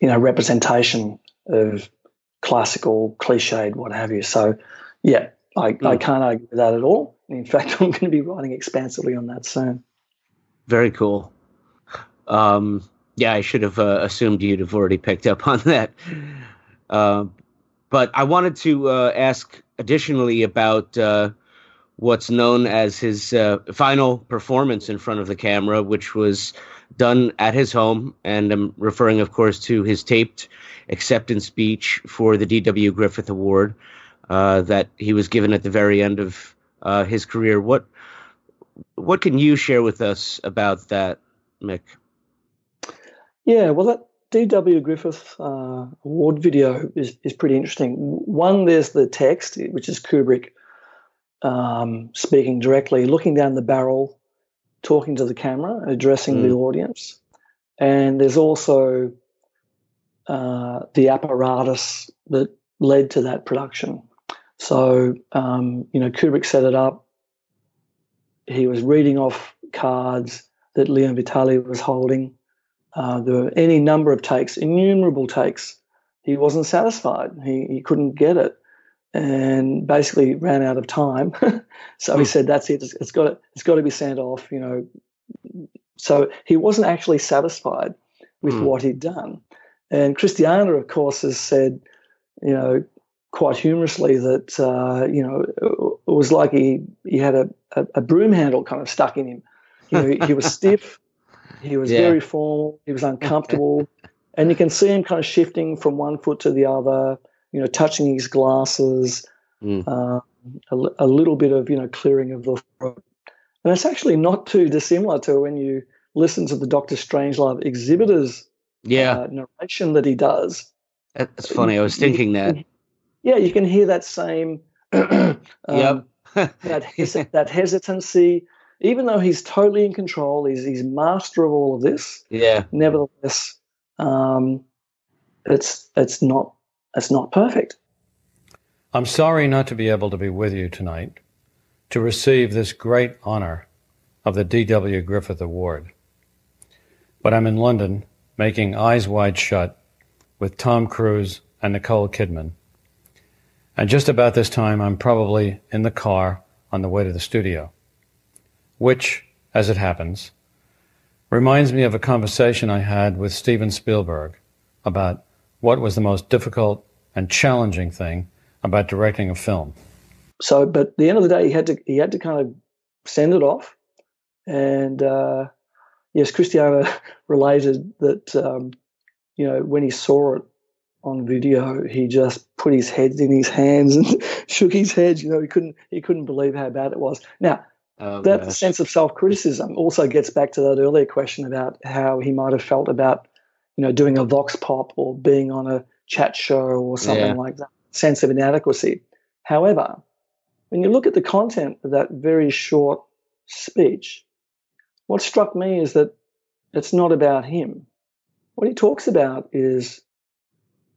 you know representation of classical, cliched, what have you. So, yeah, I, mm. I can't argue with that at all. In fact, I'm going to be writing expansively on that soon. Very cool. Um, yeah, I should have uh, assumed you'd have already picked up on that. Uh, but I wanted to uh, ask additionally about uh, what's known as his uh, final performance in front of the camera, which was done at his home, and I'm referring, of course, to his taped acceptance speech for the D.W. Griffith Award uh, that he was given at the very end of uh, his career. What what can you share with us about that, Mick? Yeah, well, that D.W. Griffith uh, award video is, is pretty interesting. One, there's the text, which is Kubrick um, speaking directly, looking down the barrel talking to the camera, addressing mm. the audience. And there's also uh, the apparatus that led to that production. So, um, you know, Kubrick set it up. He was reading off cards that Leon Vitali was holding. Uh, there were any number of takes, innumerable takes. He wasn't satisfied. He, he couldn't get it and basically ran out of time. so he hmm. said, "That's it. It's got to, it's got to be sent off." You know, so he wasn't actually satisfied with mm. what he'd done. And Christiane, of course, has said, you know, quite humorously that uh, you know it was like he he had a, a, a, broom handle kind of stuck in him. You know, he, he was stiff, he was yeah. very formal, he was uncomfortable, and you can see him kind of shifting from one foot to the other. You know, touching his glasses, mm. uh, a, a, little bit of you know clearing of the throat, and it's actually not too dissimilar to when you listen to the Doctor Strangelove exhibitors yeah uh, narration that he does. That's funny. I was thinking that. Yeah, you can hear that same um, yep. that that hesitancy, even though he's totally in control, he's he's master of all of this. Yeah. Nevertheless, um, it's it's not it's not perfect. I'm sorry not to be able to be with you tonight to receive this great honor of the D.W. Griffith Award. But I'm in London making Eyes Wide Shut with Tom Cruise and Nicole Kidman and just about this time, I'm probably in the car on the way to the studio, which, as it happens, reminds me of a conversation I had with Steven Spielberg about what was the most difficult and challenging thing about directing a film. So, but at the end of the day, he had to he had to kind of send it off, and uh, yes, Christiane related that um, you know when he saw it on video, he just put his head in his hands and shook his head. You know, he couldn't he couldn't believe how bad it was. Now, oh, that sense of self criticism also gets back to that earlier question about how he might have felt about, you know, doing a vox pop or being on a chat show or something yeah. like that. Sense of inadequacy. However, when you look at the content of that very short speech, what struck me is that it's not about him. What he talks about is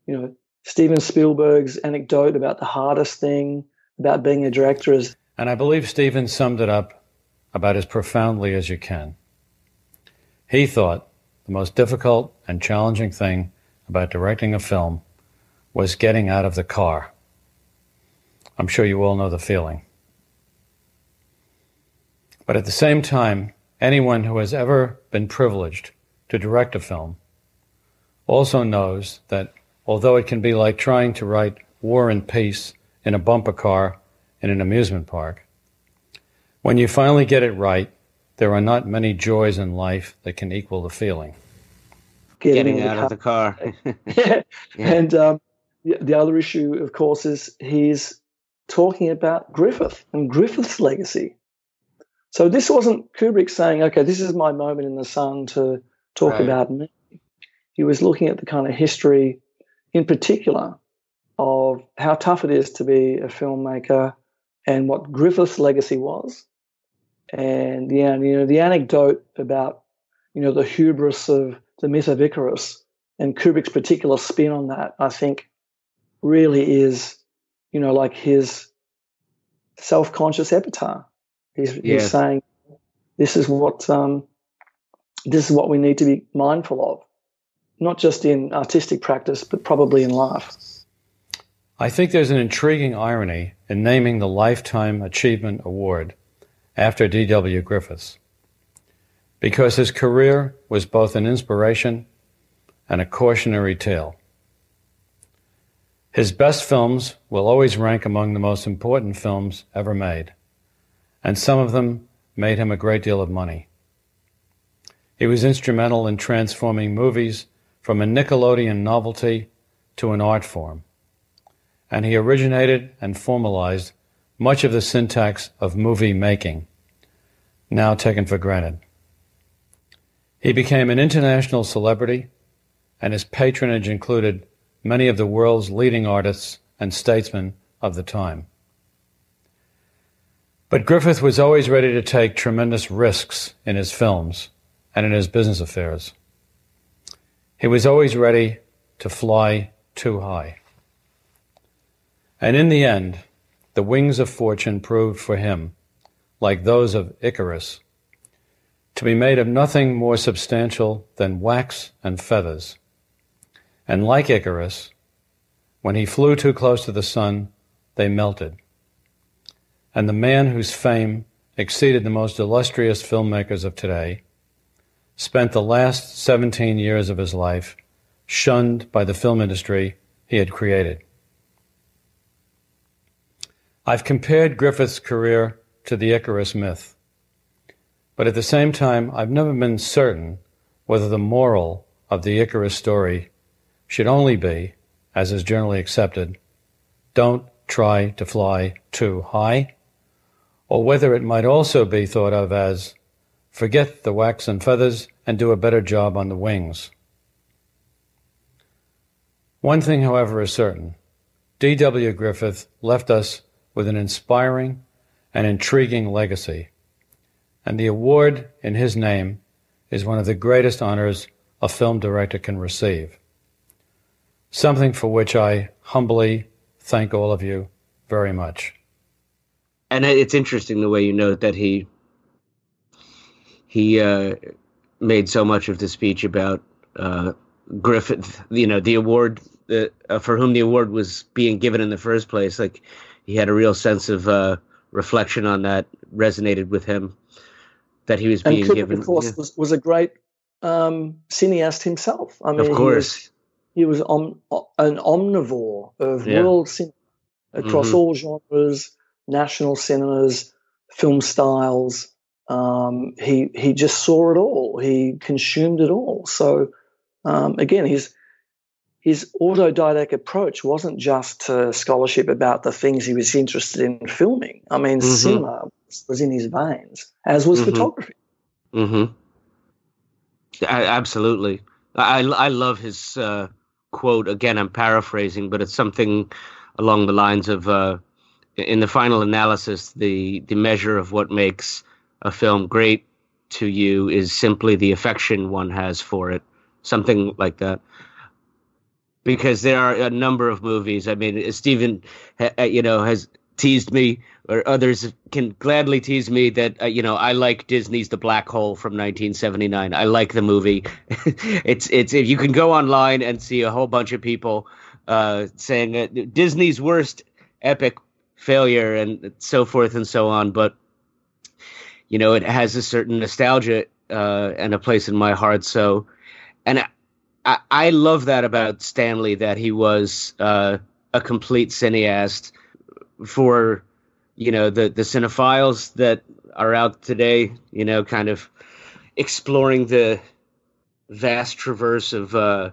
you know, Steven Spielberg's anecdote about the hardest thing about being a director is. And I believe Steven summed it up about as profoundly as you can. He thought the most difficult and challenging thing about directing a film was getting out of the car. I'm sure you all know the feeling. But at the same time, anyone who has ever been privileged to direct a film also knows that although it can be like trying to write War and Peace in a bumper car in an amusement park. When you finally get it right, there are not many joys in life that can equal the feeling. Getting, Getting out of the car. yeah. And um, the other issue, of course, is he's talking about Griffith and Griffith's legacy. So this wasn't Kubrick saying, okay, this is my moment in the sun to talk right. about me. He was looking at the kind of history in particular of how tough it is to be a filmmaker and what Griffith's legacy was. And yeah, you know, the anecdote about, you know, the hubris of the myth of Icarus and Kubrick's particular spin on that, I think really is, you know, like his self-conscious epitaph. He's, yeah. he's saying, this is what um, this is what we need to be mindful of not just in artistic practice, but probably in life. I think there's an intriguing irony in naming the Lifetime Achievement Award after D.W. Griffiths, because his career was both an inspiration and a cautionary tale. His best films will always rank among the most important films ever made, and some of them made him a great deal of money. He was instrumental in transforming movies from a Nickelodeon novelty to an art form. And he originated and formalized much of the syntax of movie making, now taken for granted. He became an international celebrity, and his patronage included many of the world's leading artists and statesmen of the time. But Griffith was always ready to take tremendous risks in his films and in his business affairs. He was always ready to fly too high. And in the end, the wings of fortune proved for him, like those of Icarus, to be made of nothing more substantial than wax and feathers. And like Icarus, when he flew too close to the sun, they melted. And the man whose fame exceeded the most illustrious filmmakers of today spent the last 17 years of his life shunned by the film industry he had created. I've compared Griffith's career to the Icarus myth. But at the same time, I've never been certain whether the moral of the Icarus story should only be, as is generally accepted, don't try to fly too high, or whether it might also be thought of as forget the wax and feathers and do a better job on the wings. One thing, however, is certain. D.W. Griffith left us with an inspiring and intriguing legacy, and the award in his name is one of the greatest honors a film director can receive. Something for which I humbly thank all of you very much. And it's interesting the way you note that he he uh, made so much of the speech about uh, Griffith, you know, the award uh, for whom the award was being given in the first place. Like he had a real sense of uh, reflection on that, resonated with him that he was being and Kubrick, given. Of course, yeah. was, was a great um, cineast himself. I mean, of course, he was, he was om, an omnivore of Yeah. world cinema across Mhm. all genres, national cinemas, film styles. Um, he he just saw it all. He consumed it all. So um, again, his his autodidact approach wasn't just to scholarship about the things he was interested in filming. I mean, Mhm. cinema was, was in his veins, as was Mhm. photography. Mm-hmm. I, absolutely. I I love his uh, quote again. I'm paraphrasing, but it's something along the lines of uh, in the final analysis, the the measure of what makes a film great to you is simply the affection one has for it, something like that. Because there are a number of movies. I mean, Stephen, uh, you know, has teased me, or others can gladly tease me that uh, you know I like Disney's The Black Hole from 1979. I like the movie. it's it's if you can go online and see a whole bunch of people uh, saying uh, Disney's worst epic failure and so forth and so on, but you know it has a certain nostalgia uh, and a place in my heart. So, and I, I, love that about Stanley that he was uh, a complete cineast for you know the the cinephiles that are out today. You know, kind of exploring the vast traverse of uh,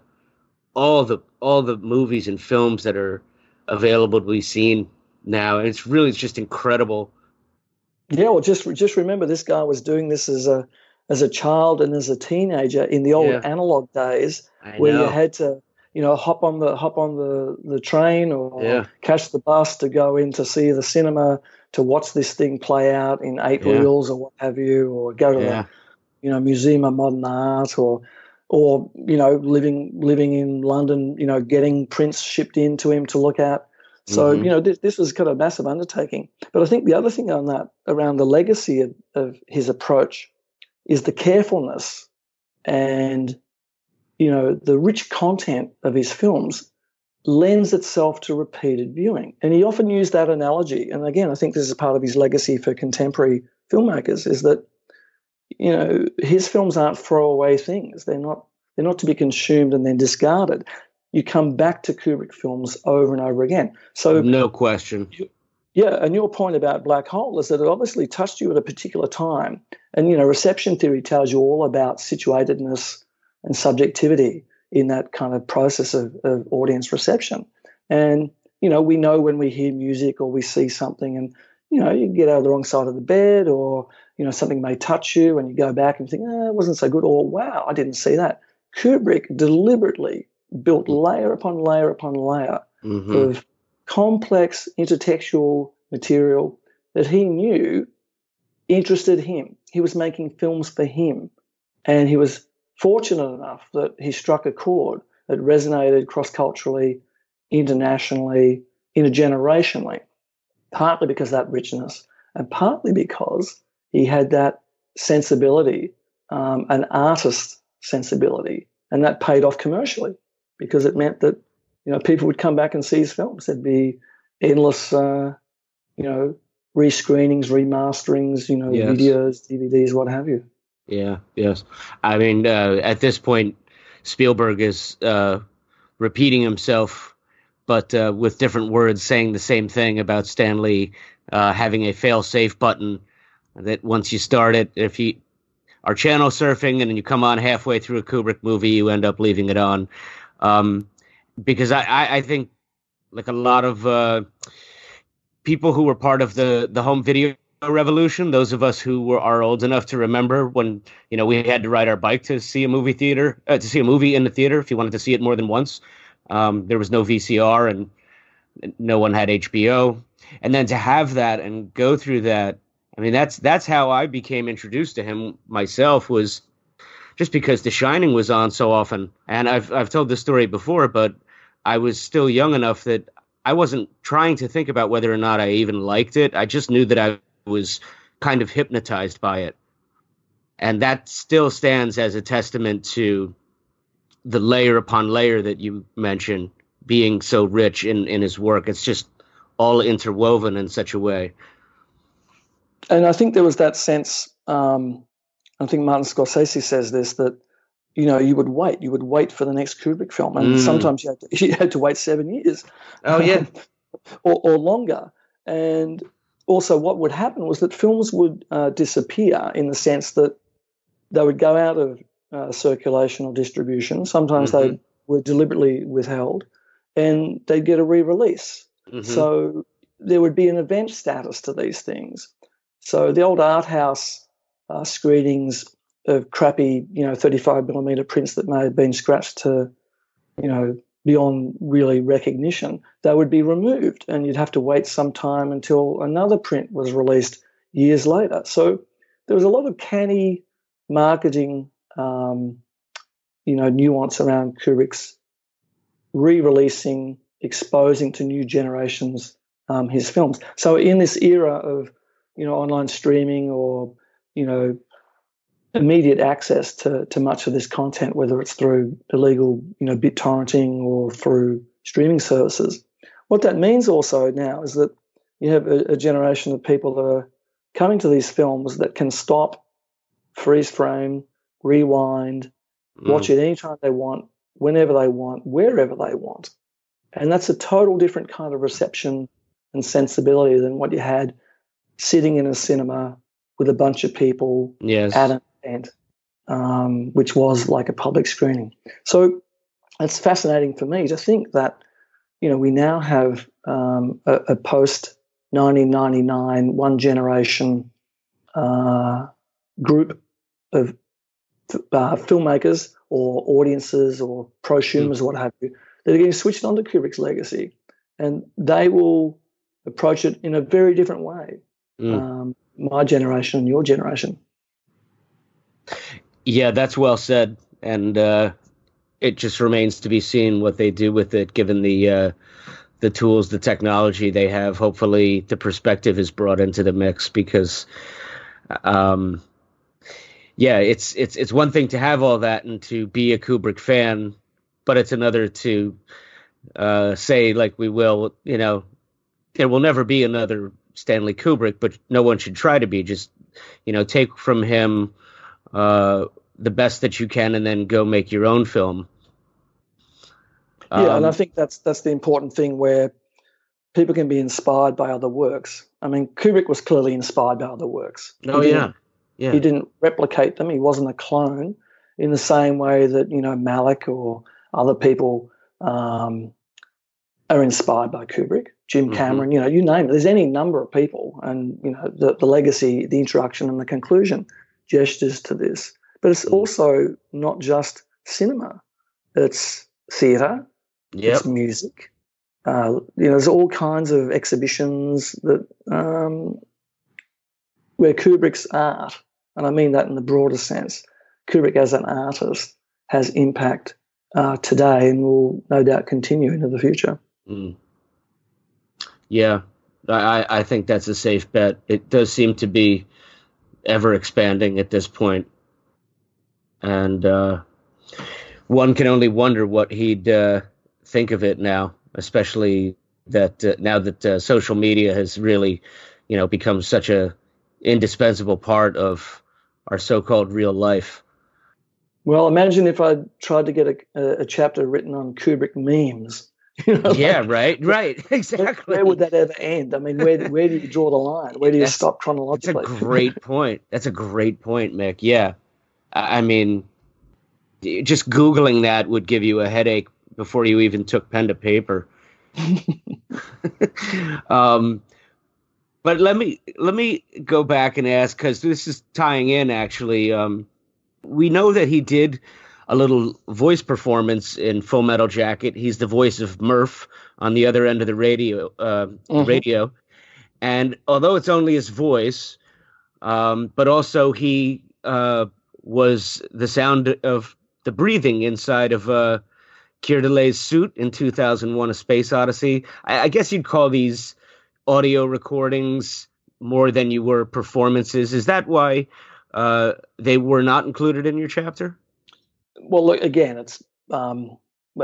all the all the movies and films that are available to be seen now, and it's really it's just incredible. Yeah, well, just just remember this guy was doing this as a as a child and as a teenager in the old Yeah. analog days, I where know. you had to, you know, hop on the hop on the the train or Yeah. catch the bus to go in to see the cinema to watch this thing play out in eight Yeah. reels or what have you, or go to the you know Museum of Modern Art or or you know living living in London, you know, getting prints shipped in to him to look at. So Mhm. you know this this was kind of a massive undertaking. But I think the other thing on that around the legacy of, of his approach is the carefulness and you know the rich content of his films lends itself to repeated viewing. And he often used that analogy. And again, I think this is part of his legacy for contemporary filmmakers is that you know his films aren't throwaway things. They're not they're not to be consumed and then discarded. You come back to Kubrick films over and over again. So no question. Yeah, and your point about black hole is that it obviously touched you at a particular time. And you know, reception theory tells you all about situatedness and subjectivity in that kind of process of, of audience reception. And you know, we know when we hear music or we see something, and you know, you get out of the wrong side of the bed, or you know, something may touch you, and you go back and think, oh, it wasn't so good, or wow, I didn't see that. Kubrick deliberately built layer upon layer upon layer Mhm. of complex intertextual material that he knew interested him. He was making films for him. And he was fortunate enough that he struck a chord that resonated cross culturally, internationally, intergenerationally, partly because of that richness, and partly because he had that sensibility, um, an artist sensibility. And that paid off commercially because it meant that you know people would come back and see his films. There'd be endless, uh, you know, rescreenings, remasterings, you know, Yes. videos, DVDs, what have you. Yeah, yes. I mean, uh, at this point, Spielberg is uh, repeating himself but uh, with different words saying the same thing about Stanley uh, having a fail safe button that once you start it, if you are channel surfing and you come on halfway through a Kubrick movie, you end up leaving it on. Um, because I, I, I, think like a lot of uh, people who were part of the, the home video revolution, those of us who were are old enough to remember when you know we had to ride our bike to see a movie theater uh, to see a movie in the theater if you wanted to see it more than once. Um, there was no VCR and no one had HBO, and then to have that and go through that I mean, that's that's how I became introduced to him myself was just because The Shining was on so often. And I've I've told this story before, but I was still young enough that I wasn't trying to think about whether or not I even liked it. I just knew that I was kind of hypnotized by it. And that still stands as a testament to the layer upon layer that you mentioned being so rich in, in his work. It's just all interwoven in such a way and I think there was that sense. Um, I think Martin Scorsese says this that you know you would wait, you would wait for the next Kubrick film, and mm. sometimes you had, to, you had to wait seven years. Oh yeah, or, or longer. And also, what would happen was that films would uh, disappear in the sense that they would go out of uh, circulation or distribution. Sometimes mm-hmm. they were deliberately withheld, and they'd get a re-release. Mm-hmm. So there would be an event status to these things. So the old art house uh, screenings of crappy, you know, 35 millimeter prints that may have been scratched to, you know, beyond really recognition, they would be removed, and you'd have to wait some time until another print was released years later. So there was a lot of canny marketing, um, you know, nuance around Kubrick's re-releasing, exposing to new generations um, his films. So in this era of you know online streaming or you know immediate access to to much of this content, whether it's through illegal you know bit torrenting or through streaming services. What that means also now is that you have a, a generation of people that are coming to these films that can stop, freeze frame, rewind, mm. watch it anytime they want, whenever they want, wherever they want. And that's a total different kind of reception and sensibility than what you had sitting in a cinema with a bunch of people yes. at an event, um, which was like a public screening. So it's fascinating for me to think that you know we now have um, a, a, post 1999 one generation uh, group of uh, filmmakers or audiences or prosumers mm. or what have you that are getting switched onto Kubrick's legacy, and they will approach it in a very different way mm. um, my generation and your generation. Yeah, that's well said, and uh, it just remains to be seen what they do with it, given the uh, the tools, the technology they have. Hopefully, the perspective is brought into the mix because, um, yeah, it's it's it's one thing to have all that and to be a Kubrick fan, but it's another to uh, say like we will, you know, there will never be another Stanley Kubrick, but no one should try to be. Just you know, take from him uh, the best that you can, and then go make your own film. Um, yeah, and I um, think that's that's the important thing where people can be inspired by other works. I mean, Kubrick was clearly inspired by other works. Oh yeah, yeah. He didn't replicate them. He wasn't a clone in the same way that you know Malick or other people um, are inspired by Kubrick. Jim mm-hmm. Cameron, mm-hmm. you know, you name it. There's any number of people, and you know, the, the legacy, the introduction, and the conclusion gestures to this. But it's mm. also not just cinema; it's theatre, yep. it's music. Uh, you know, there's all kinds of exhibitions that um, where Kubrick's art, and I mean that in the broader sense, Kubrick as an artist has impact uh, today and will no doubt continue into the future. Mm. Yeah, I, I think that's a safe bet. It does seem to be ever expanding at this point. And uh, one can only wonder what he'd uh, think of it now, especially that uh, now that uh, social media has really, you know, become such a indispensable part of our so-called real life. Well, imagine if I tried to get a, a chapter written on Kubrick memes You know, yeah, like, right, right, exactly. Where, would that ever end? I mean, where where do you draw the line? Where do you That's- stop chronologically? That's a great point. That's a great point, Mick. Yeah, I I mean, just googling that would give you a headache before you even took pen to paper. um, but let me let me go back and ask because this is tying in. Actually, um, we know that he did a little voice performance in Full Metal Jacket. He's the voice of Murph on the other end of the radio. Uh, Mhm. Radio, and although it's only his voice, um, but also he uh, was the sound of the breathing inside of uh, Keir Dullea's suit in 2001: A Space Odyssey. I, I guess you'd call these audio recordings more than you were performances. Is that why uh, they were not included in your chapter? Well, look again. It's um,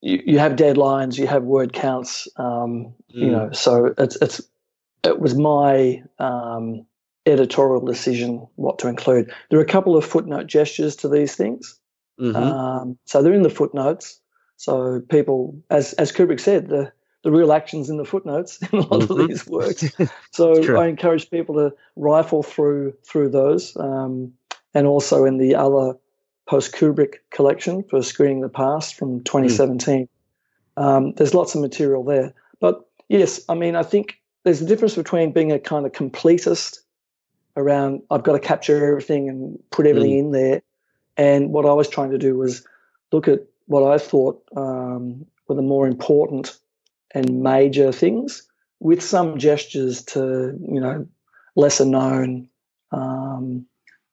you you have deadlines, you have word counts. Um, You Mm. know, so it's it's it was my um, editorial decision what to include. There are a couple of footnote gestures to these things. Mhm. Um, so they're in the footnotes. So people, as as Kubrick said, the the real actions in the footnotes in a lot Mhm. of these works. So I encourage people to rifle through through those, um, and also in the other post Kubrick collection for Screening the Past from 2017. Um, there's lots of material there. But yes, I mean, I think there's a difference between being a kind of completist around I've got to capture everything and put everything in there, and what I was trying to do was look at what I thought um, were the more important and major things with some gestures to you know lesser known um,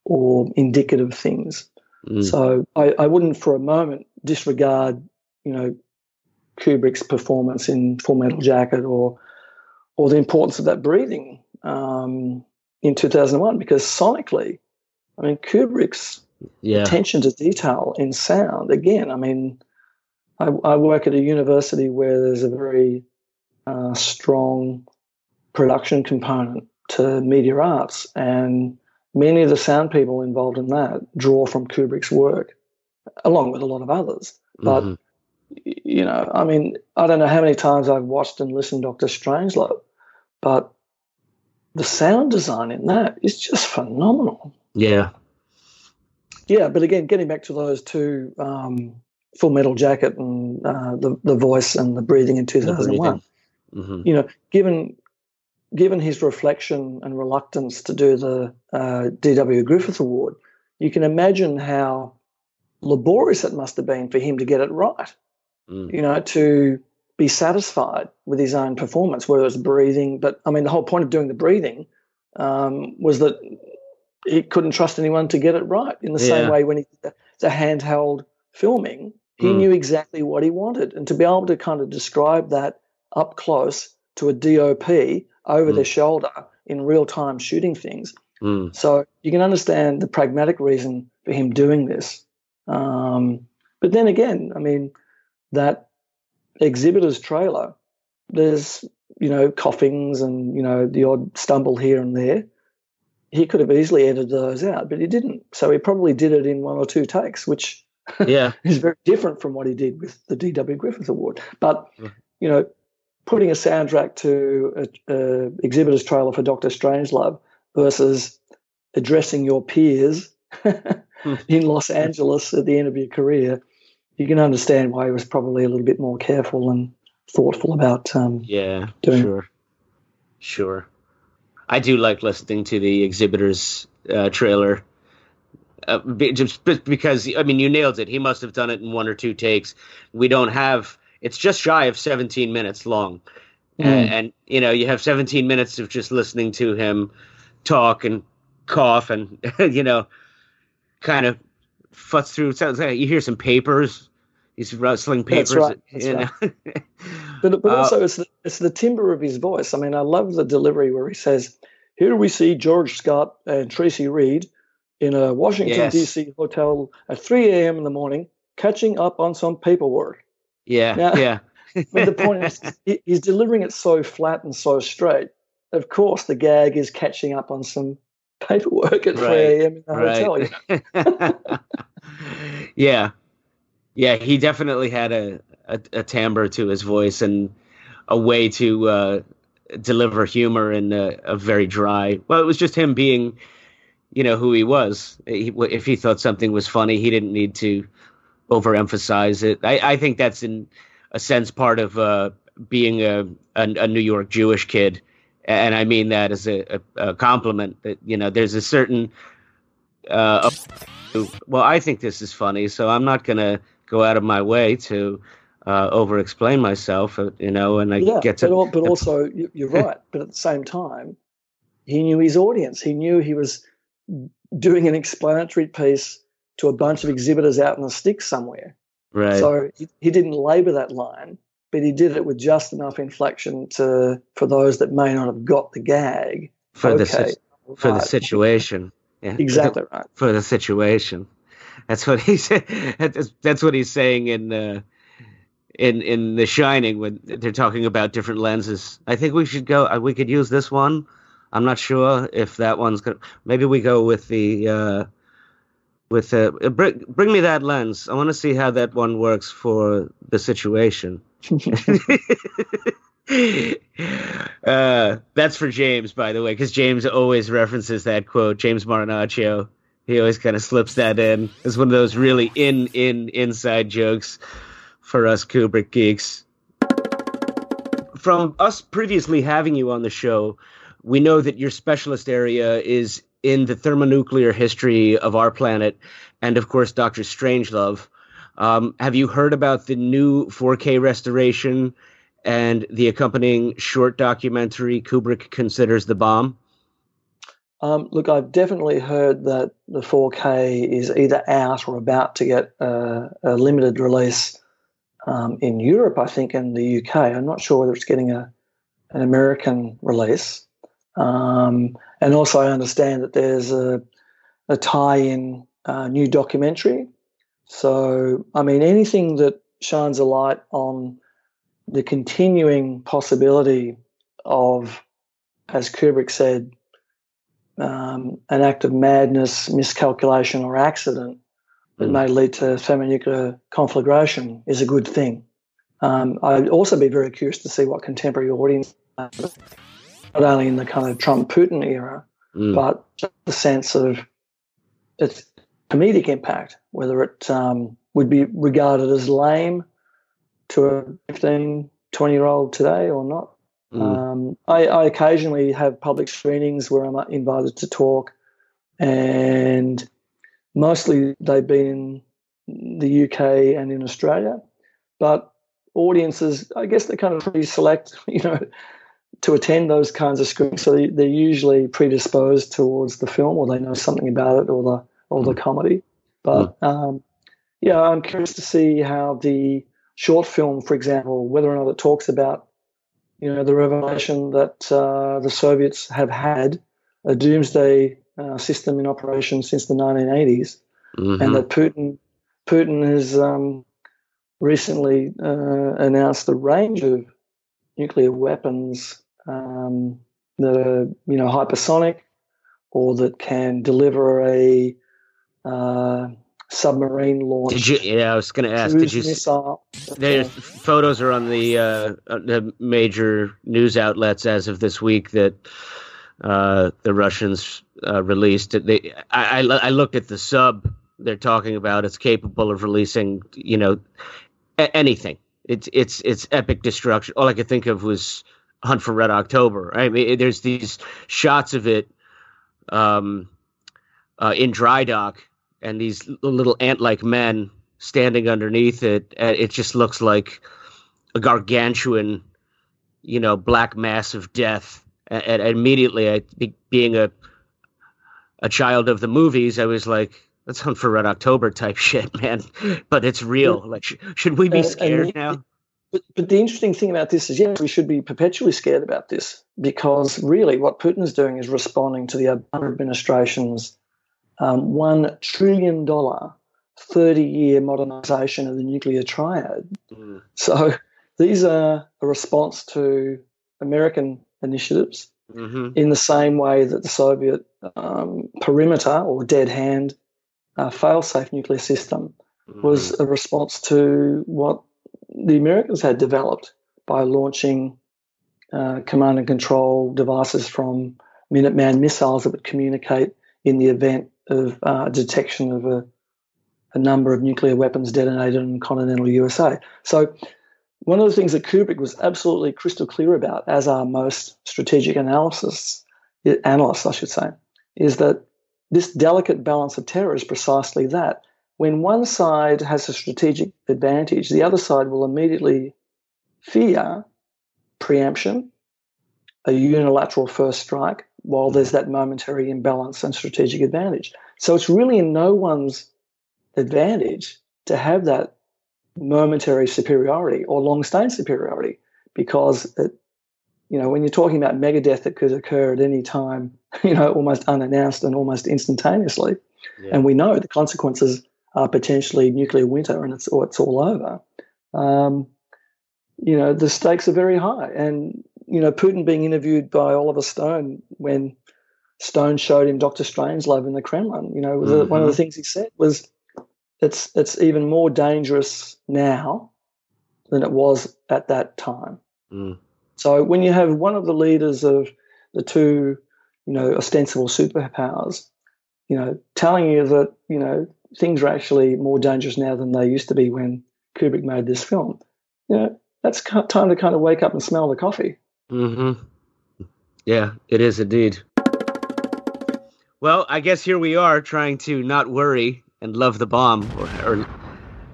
or indicative things. Mm. So I, I wouldn't for a moment disregard you know Kubrick's performance in Full Metal Jacket or or the importance of that breathing um, in 2001 because sonically, I mean Kubrick's Yeah. attention to detail in sound. Again, I mean, I, I work at a university where there's a very uh, strong production component to media arts, and many of the sound people involved in that draw from Kubrick's work, along with a lot of others. But Mhm. you know, I mean, I don't know how many times I've watched and listened to Doctor Strangelove, but the sound design in that is just phenomenal. Yeah. Yeah, but again, getting back to those two, um, Full Metal Jacket and uh, the the voice and the breathing in two thousand one. Mhm. You know, given given his reflection and reluctance to do the uh, D.W. Griffith Award, you can imagine how laborious it must have been for him to get it right. Mm. You know, to be satisfied with his own performance, whether it's breathing. But I mean, the whole point of doing the breathing um, was that he couldn't trust anyone to get it right. In the same way, when he did the handheld filming, he Mm. knew exactly what he wanted, and to be able to kind of describe that up close to a DOP over Mm. their shoulder in real time shooting things. Mm. So you can understand the pragmatic reason for him doing this. Um, but then again, I mean, that exhibitor's trailer, there's, you know, coughings and, you know, the odd stumble here and there. He could have easily edited those out, but he didn't. So he probably did it in one or two takes, which Yeah. is very different from what he did with the D.W. Griffith Award. But, you know, putting a soundtrack to a, a exhibitor's trailer for Doctor Strangelove versus addressing your peers in Los Angeles at the end of your career, you can understand why he was probably a little bit more careful and thoughtful about um, Yeah. doing Sure. Sure. I do like listening to the exhibitors uh, trailer. Uh, just because I mean you nailed it. He must have done it in one or two takes. We don't have. It's just shy of 17 minutes long, Mm. and, you know you have 17 minutes of just listening to him talk and cough and you know kind of futz through. Sounds like you hear some papers. He's rustling papers. That's right, that's you know? But, but Uh, also, it's the, it's the timbre of his voice. I mean, I love the delivery where he says, Here we see George Scott and Tracy Reed in a Washington, Yes. D.C. hotel at 3 a.m. in the morning, catching up on some paperwork. Yeah, Now- yeah. But the point is, he's delivering it so flat and so straight. Of course, the gag is catching up on some paperwork at 3 a.m. in the hotel. you know? yeah, Yeah, he definitely had a, a, a timbre to his voice and a way to uh, deliver humor in a, a, very dry. Well, it was just him being, you know, who he was. He, if he thought something was funny, he didn't need to overemphasize it. I, I think that's in a sense part of uh, being a, a, a New York Jewish kid, and I mean that as a, a compliment. That you know, there's a certain. Uh, well, I think this is funny, so I'm not going to go out of my way to uh, over explain myself, uh, you know, and I yeah, get to. But, but also, you're right. but at the same time, he knew his audience. He knew he was doing an explanatory piece to a bunch of exhibitors out in the sticks somewhere. Right. So he, he didn't labour that line, but he did it with just enough inflection to for those that may not have got the gag. For okay, the for right. the situation. Yeah. Exactly right. For the situation. That's what he said. That's, what he's saying in uh, in in The Shining when they're talking about different lenses. I think we should go. Uh, we could use this one. I'm not sure if that one's gonna. Maybe we go with the uh, with uh, bring bring me that lens. I want to see how that one works for the situation. uh, that's for James, by the way, because James always references that quote. James Marinaccio. He always kind of slips that in. It's one of those really in in inside jokes for us Kubrick geeks. From us previously having you on the show, we know that your specialist area is in the thermonuclear history of our planet, and of course, Doctor Strangelove. Um, have you heard about the new 4K restoration and the accompanying short documentary Kubrick considers the bomb? Um, look, I've definitely heard that the 4K is either out or about to get a, a limited release um, in Europe, I think, and the UK. I'm not sure whether it's getting a an American release. Um, and also, I understand that there's a, a tie-in uh, new documentary. So, I mean, anything that shines a light on the continuing possibility of, as Kubrick said, um, an act of madness, miscalculation, or accident that mm. may lead to thermonuclear conflagration is a good thing. Um, I'd also be very curious to see what contemporary audience, not only in the kind of Trump Putin era, mm. but the sense of its comedic impact, whether it um, would be regarded as lame to a 15, 20 year old today or not. Mm. Um, I, I, occasionally have public screenings where I'm invited to talk, and Mostly they've been in the UK and in Australia, but audiences, I guess, they kind of pre-select, you know, to attend those kinds of screenings. So they, are usually predisposed towards the film, or they know something about it, or the or the comedy. But mm. um, yeah, I'm curious to see how the short film, for example, whether or not it talks about, you know, the revelation that uh, the Soviets have had a doomsday uh, system in operation since the 1980s, mm-hmm. and that Putin Putin has um, recently uh, announced a range of nuclear weapons um, that are you know hypersonic or that can deliver a uh, submarine launch. Did you? Yeah, I was going to ask. Did you? Missile. There's photos are on the uh, the major news outlets as of this week that uh, the Russians uh, released. They, I, I, I, looked at the sub they're talking about. It's capable of releasing, you know, a- anything. It's it's it's epic destruction. All I could think of was Hunt for Red October. I mean, there's these shots of it um, uh, in dry dock, and these little ant-like men standing underneath it. And it just looks like a gargantuan, you know, black mass of death and, and immediately, I, being a a child of the movies, I was like, "That's Hunt for Red October type shit, man." But it's real. Like, sh- should we be scared and, now? But, but the interesting thing about this is, yes, we should be perpetually scared about this because really, what Putin is doing is responding to the Obama administration's um, one trillion dollar, thirty-year modernization of the nuclear triad. Mm. So these are a response to American initiatives mm-hmm. in the same way that the Soviet um, perimeter or dead hand uh, fail-safe nuclear system was a response to what the Americans had developed by launching uh, command and control devices from Minuteman missiles that would communicate in the event of uh, detection of a, a number of nuclear weapons detonated in continental USA. So, one of the things that Kubrick was absolutely crystal clear about, as are most strategic analysts, analysts, I should say, is that this delicate balance of terror is precisely that. When one side has a strategic advantage, the other side will immediately fear preemption, a unilateral first strike, while there's that momentary imbalance and strategic advantage. So it's really in no one's advantage to have that momentary superiority or long-staying superiority because it, you know when you're talking about megadeath that could occur at any time you know almost unannounced and almost instantaneously yeah. and we know the consequences are potentially nuclear winter and it's or it's all over um, you know the stakes are very high and you know Putin being interviewed by Oliver Stone when Stone showed him Doctor Strangelove in the Kremlin you know mm-hmm. one of the things he said was it's it's even more dangerous now than it was at that time. Mm. So when you have one of the leaders of the two, you know, ostensible superpowers, you know, telling you that you know things are actually more dangerous now than they used to be when Kubrick made this film, you know, that's time to kind of wake up and smell the coffee. Hmm. Yeah, it is indeed. Well, I guess here we are trying to not worry and love the bomb or, or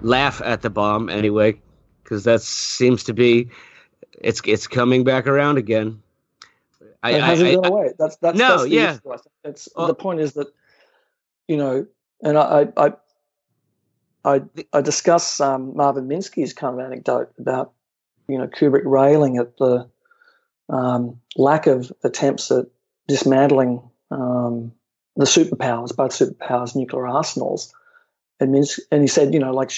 laugh at the bomb anyway, because that seems to be it's it's coming back around again. I, it hasn't I, gone I, away. That's that's no, that's yeah. It's well, the point is that you know, and I I I, I discuss um, Marvin Minsky's kind of anecdote about you know Kubrick railing at the um, lack of attempts at dismantling um, the superpowers, both superpowers' nuclear arsenals. And, Minsky, and he said, you know, like,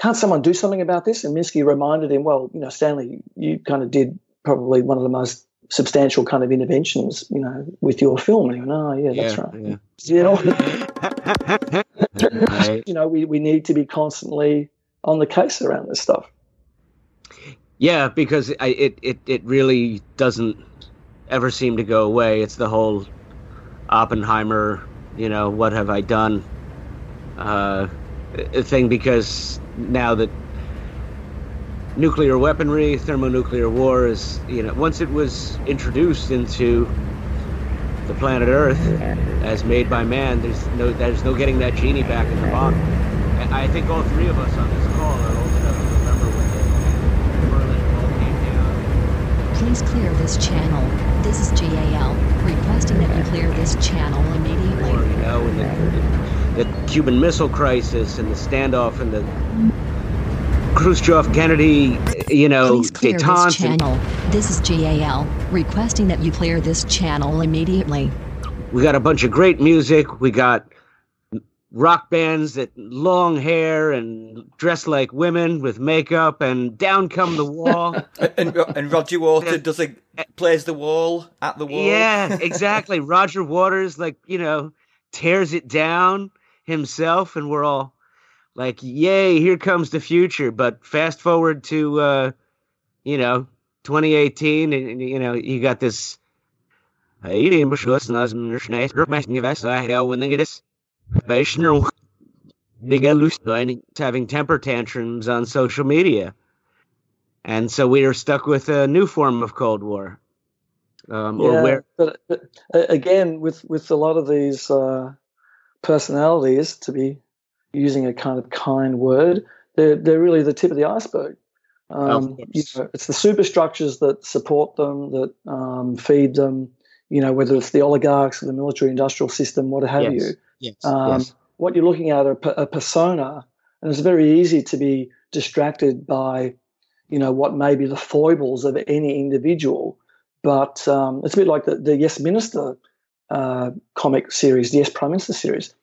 can't someone do something about this? And Minsky reminded him, well, you know, Stanley, you kind of did probably one of the most substantial kind of interventions, you know, with your film. And he went, oh, yeah, that's yeah, right. Yeah. You know, you know, we, we need to be constantly on the case around this stuff. Yeah, because I, it, it, it really doesn't ever seem to go away. It's the whole Oppenheimer, you know, what have I done uh, thing because now that nuclear weaponry, thermonuclear war is, you know, once it was introduced into the planet Earth as made by man, there's no there's no getting that genie back in the bottle. And I think all three of us on this call are old enough to remember when the Berlin Wall came down. Please clear this channel. This is GAL, requesting that you clear this channel immediately. Or, you know, the, the, Cuban Missile Crisis and the standoff and the Khrushchev, Kennedy, you know, Please clear detente. This channel. This is GAL, requesting that you clear this channel immediately. We got a bunch of great music. We got rock bands that long hair and dress like women with makeup and down come the wall and, and roger waters does a plays the wall at the wall yeah exactly roger waters like you know tears it down himself and we're all like yay here comes the future but fast forward to uh you know 2018 and you know you got this having temper tantrums on social media. And so we are stuck with a new form of Cold War. Um, yeah, where... but, but, again, with, with a lot of these uh, personalities, to be using a kind of kind word, they're, they're really the tip of the iceberg. Um, you know, it's the superstructures that support them, that um, feed them, you know, whether it's the oligarchs or the military industrial system, what have yes. you. Yes. Um, yes. What you're looking at are a persona, and it's very easy to be distracted by, you know, what may be the foibles of any individual. But um, it's a bit like the, the Yes Minister uh, comic series, the Yes Prime Minister series.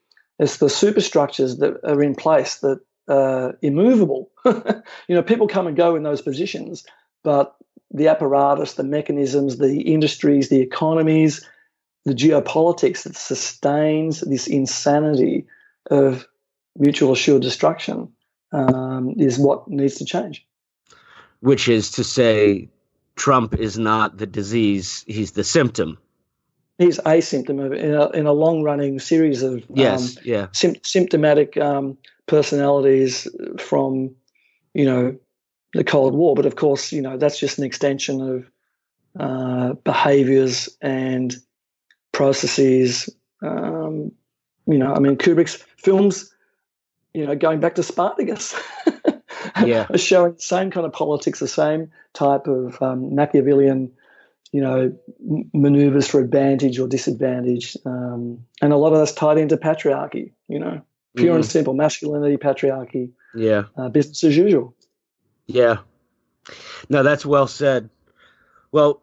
It's the superstructures that are in place that are immovable. you know, people come and go in those positions, but the apparatus, the mechanisms, the industries, the economies, the geopolitics that sustains this insanity of mutual assured destruction um, is what needs to change. Which is to say, Trump is not the disease; he's the symptom. He's a symptom of in a, in a long running series of yes, um, yeah, sim- symptomatic um, personalities from you know the Cold War. But of course, you know that's just an extension of uh, behaviors and processes. Um, you know, I mean, Kubrick's films, you know, going back to Spartacus, yeah, are showing the same kind of politics, the same type of um, Machiavellian, you know, maneuvers for advantage or disadvantage, um, and a lot of that's tied into patriarchy. You know, pure Mhm. and simple masculinity, patriarchy, yeah, uh, business as usual. yeah. No, that's well said. Well,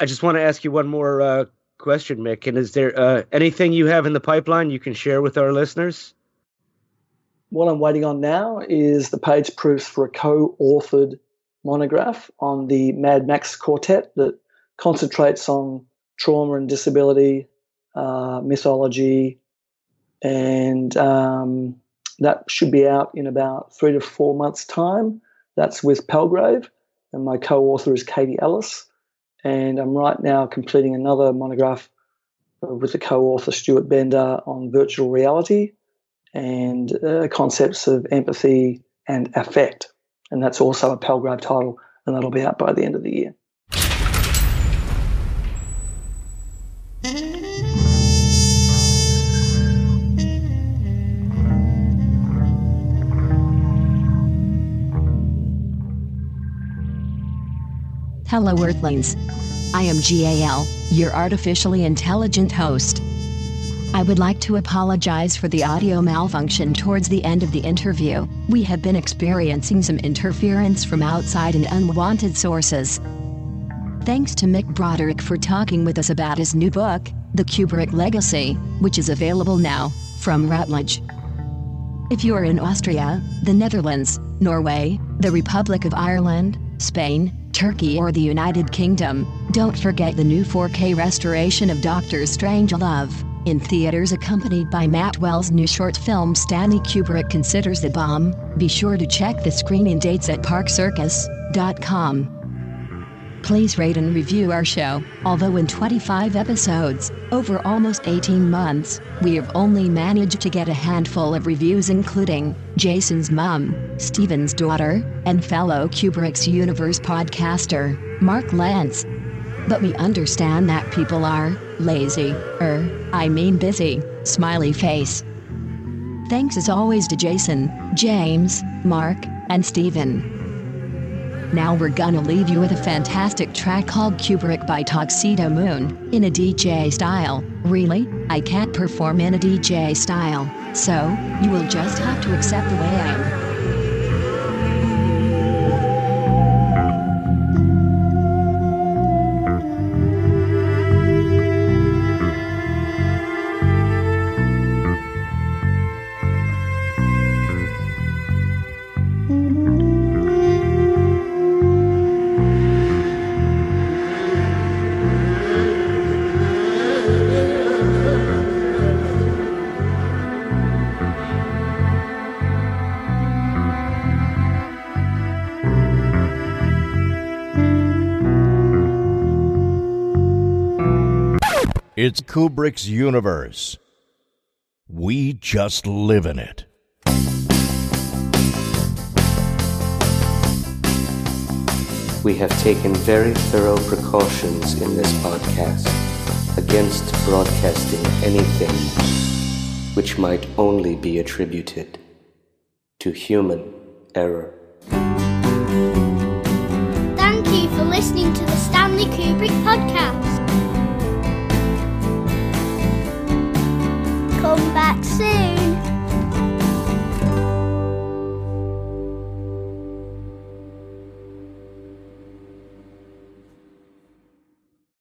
I just want to ask you one more uh, question, Mick. And is there uh, anything you have in the pipeline you can share with our listeners? What I'm waiting on now is the page proofs for a co-authored monograph on the Mad Max Quartet that concentrates on trauma and disability, uh, mythology, and um, that should be out in about three to four months' time. That's with Palgrave, and my co-author is Katie Ellis. And I'm right now completing another monograph with the co-author Stuart Bender on virtual reality and uh, concepts of empathy and affect. And that's also a Palgrave title, and that'll be out by the end of the year. Hello, Earthlings. I am GAL, your artificially intelligent host. I would like to apologize for the audio malfunction towards the end of the interview. We have been experiencing some interference from outside and unwanted sources. Thanks to Mick Broderick for talking with us about his new book, The Kubrick Legacy, which is available now from Routledge. If you are in Austria, the Netherlands, Norway, the Republic of Ireland, Spain, Turkey, or the United Kingdom, don't forget the new 4K restoration of Doctor Strangelove, in theaters accompanied by Matt Wells' new short film Stanley Kubrick Considers the Bomb. Be sure to check the screening dates at parkcircus.com. Please rate and review our show. Although in 25 episodes, over almost 18 months, we have only managed to get a handful of reviews, including Jason's mom, Steven's daughter, and fellow Kubrick's Universe podcaster, Mark Lance. But we understand that people are lazy, er, I mean busy, smiley face. Thanks as always to Jason, James, Mark, and Steven. Now we're gonna leave you with a fantastic track called Kubrick by Tuxedo Moon, in a DJ style. Really? I can't perform in a DJ style, so, you will just have to accept the way I am. It's Kubrick's universe. We just live in it. We have taken very thorough precautions in this podcast against broadcasting anything which might only be attributed to human error. Thank you for listening to the Stanley Kubrick podcast. come back soon.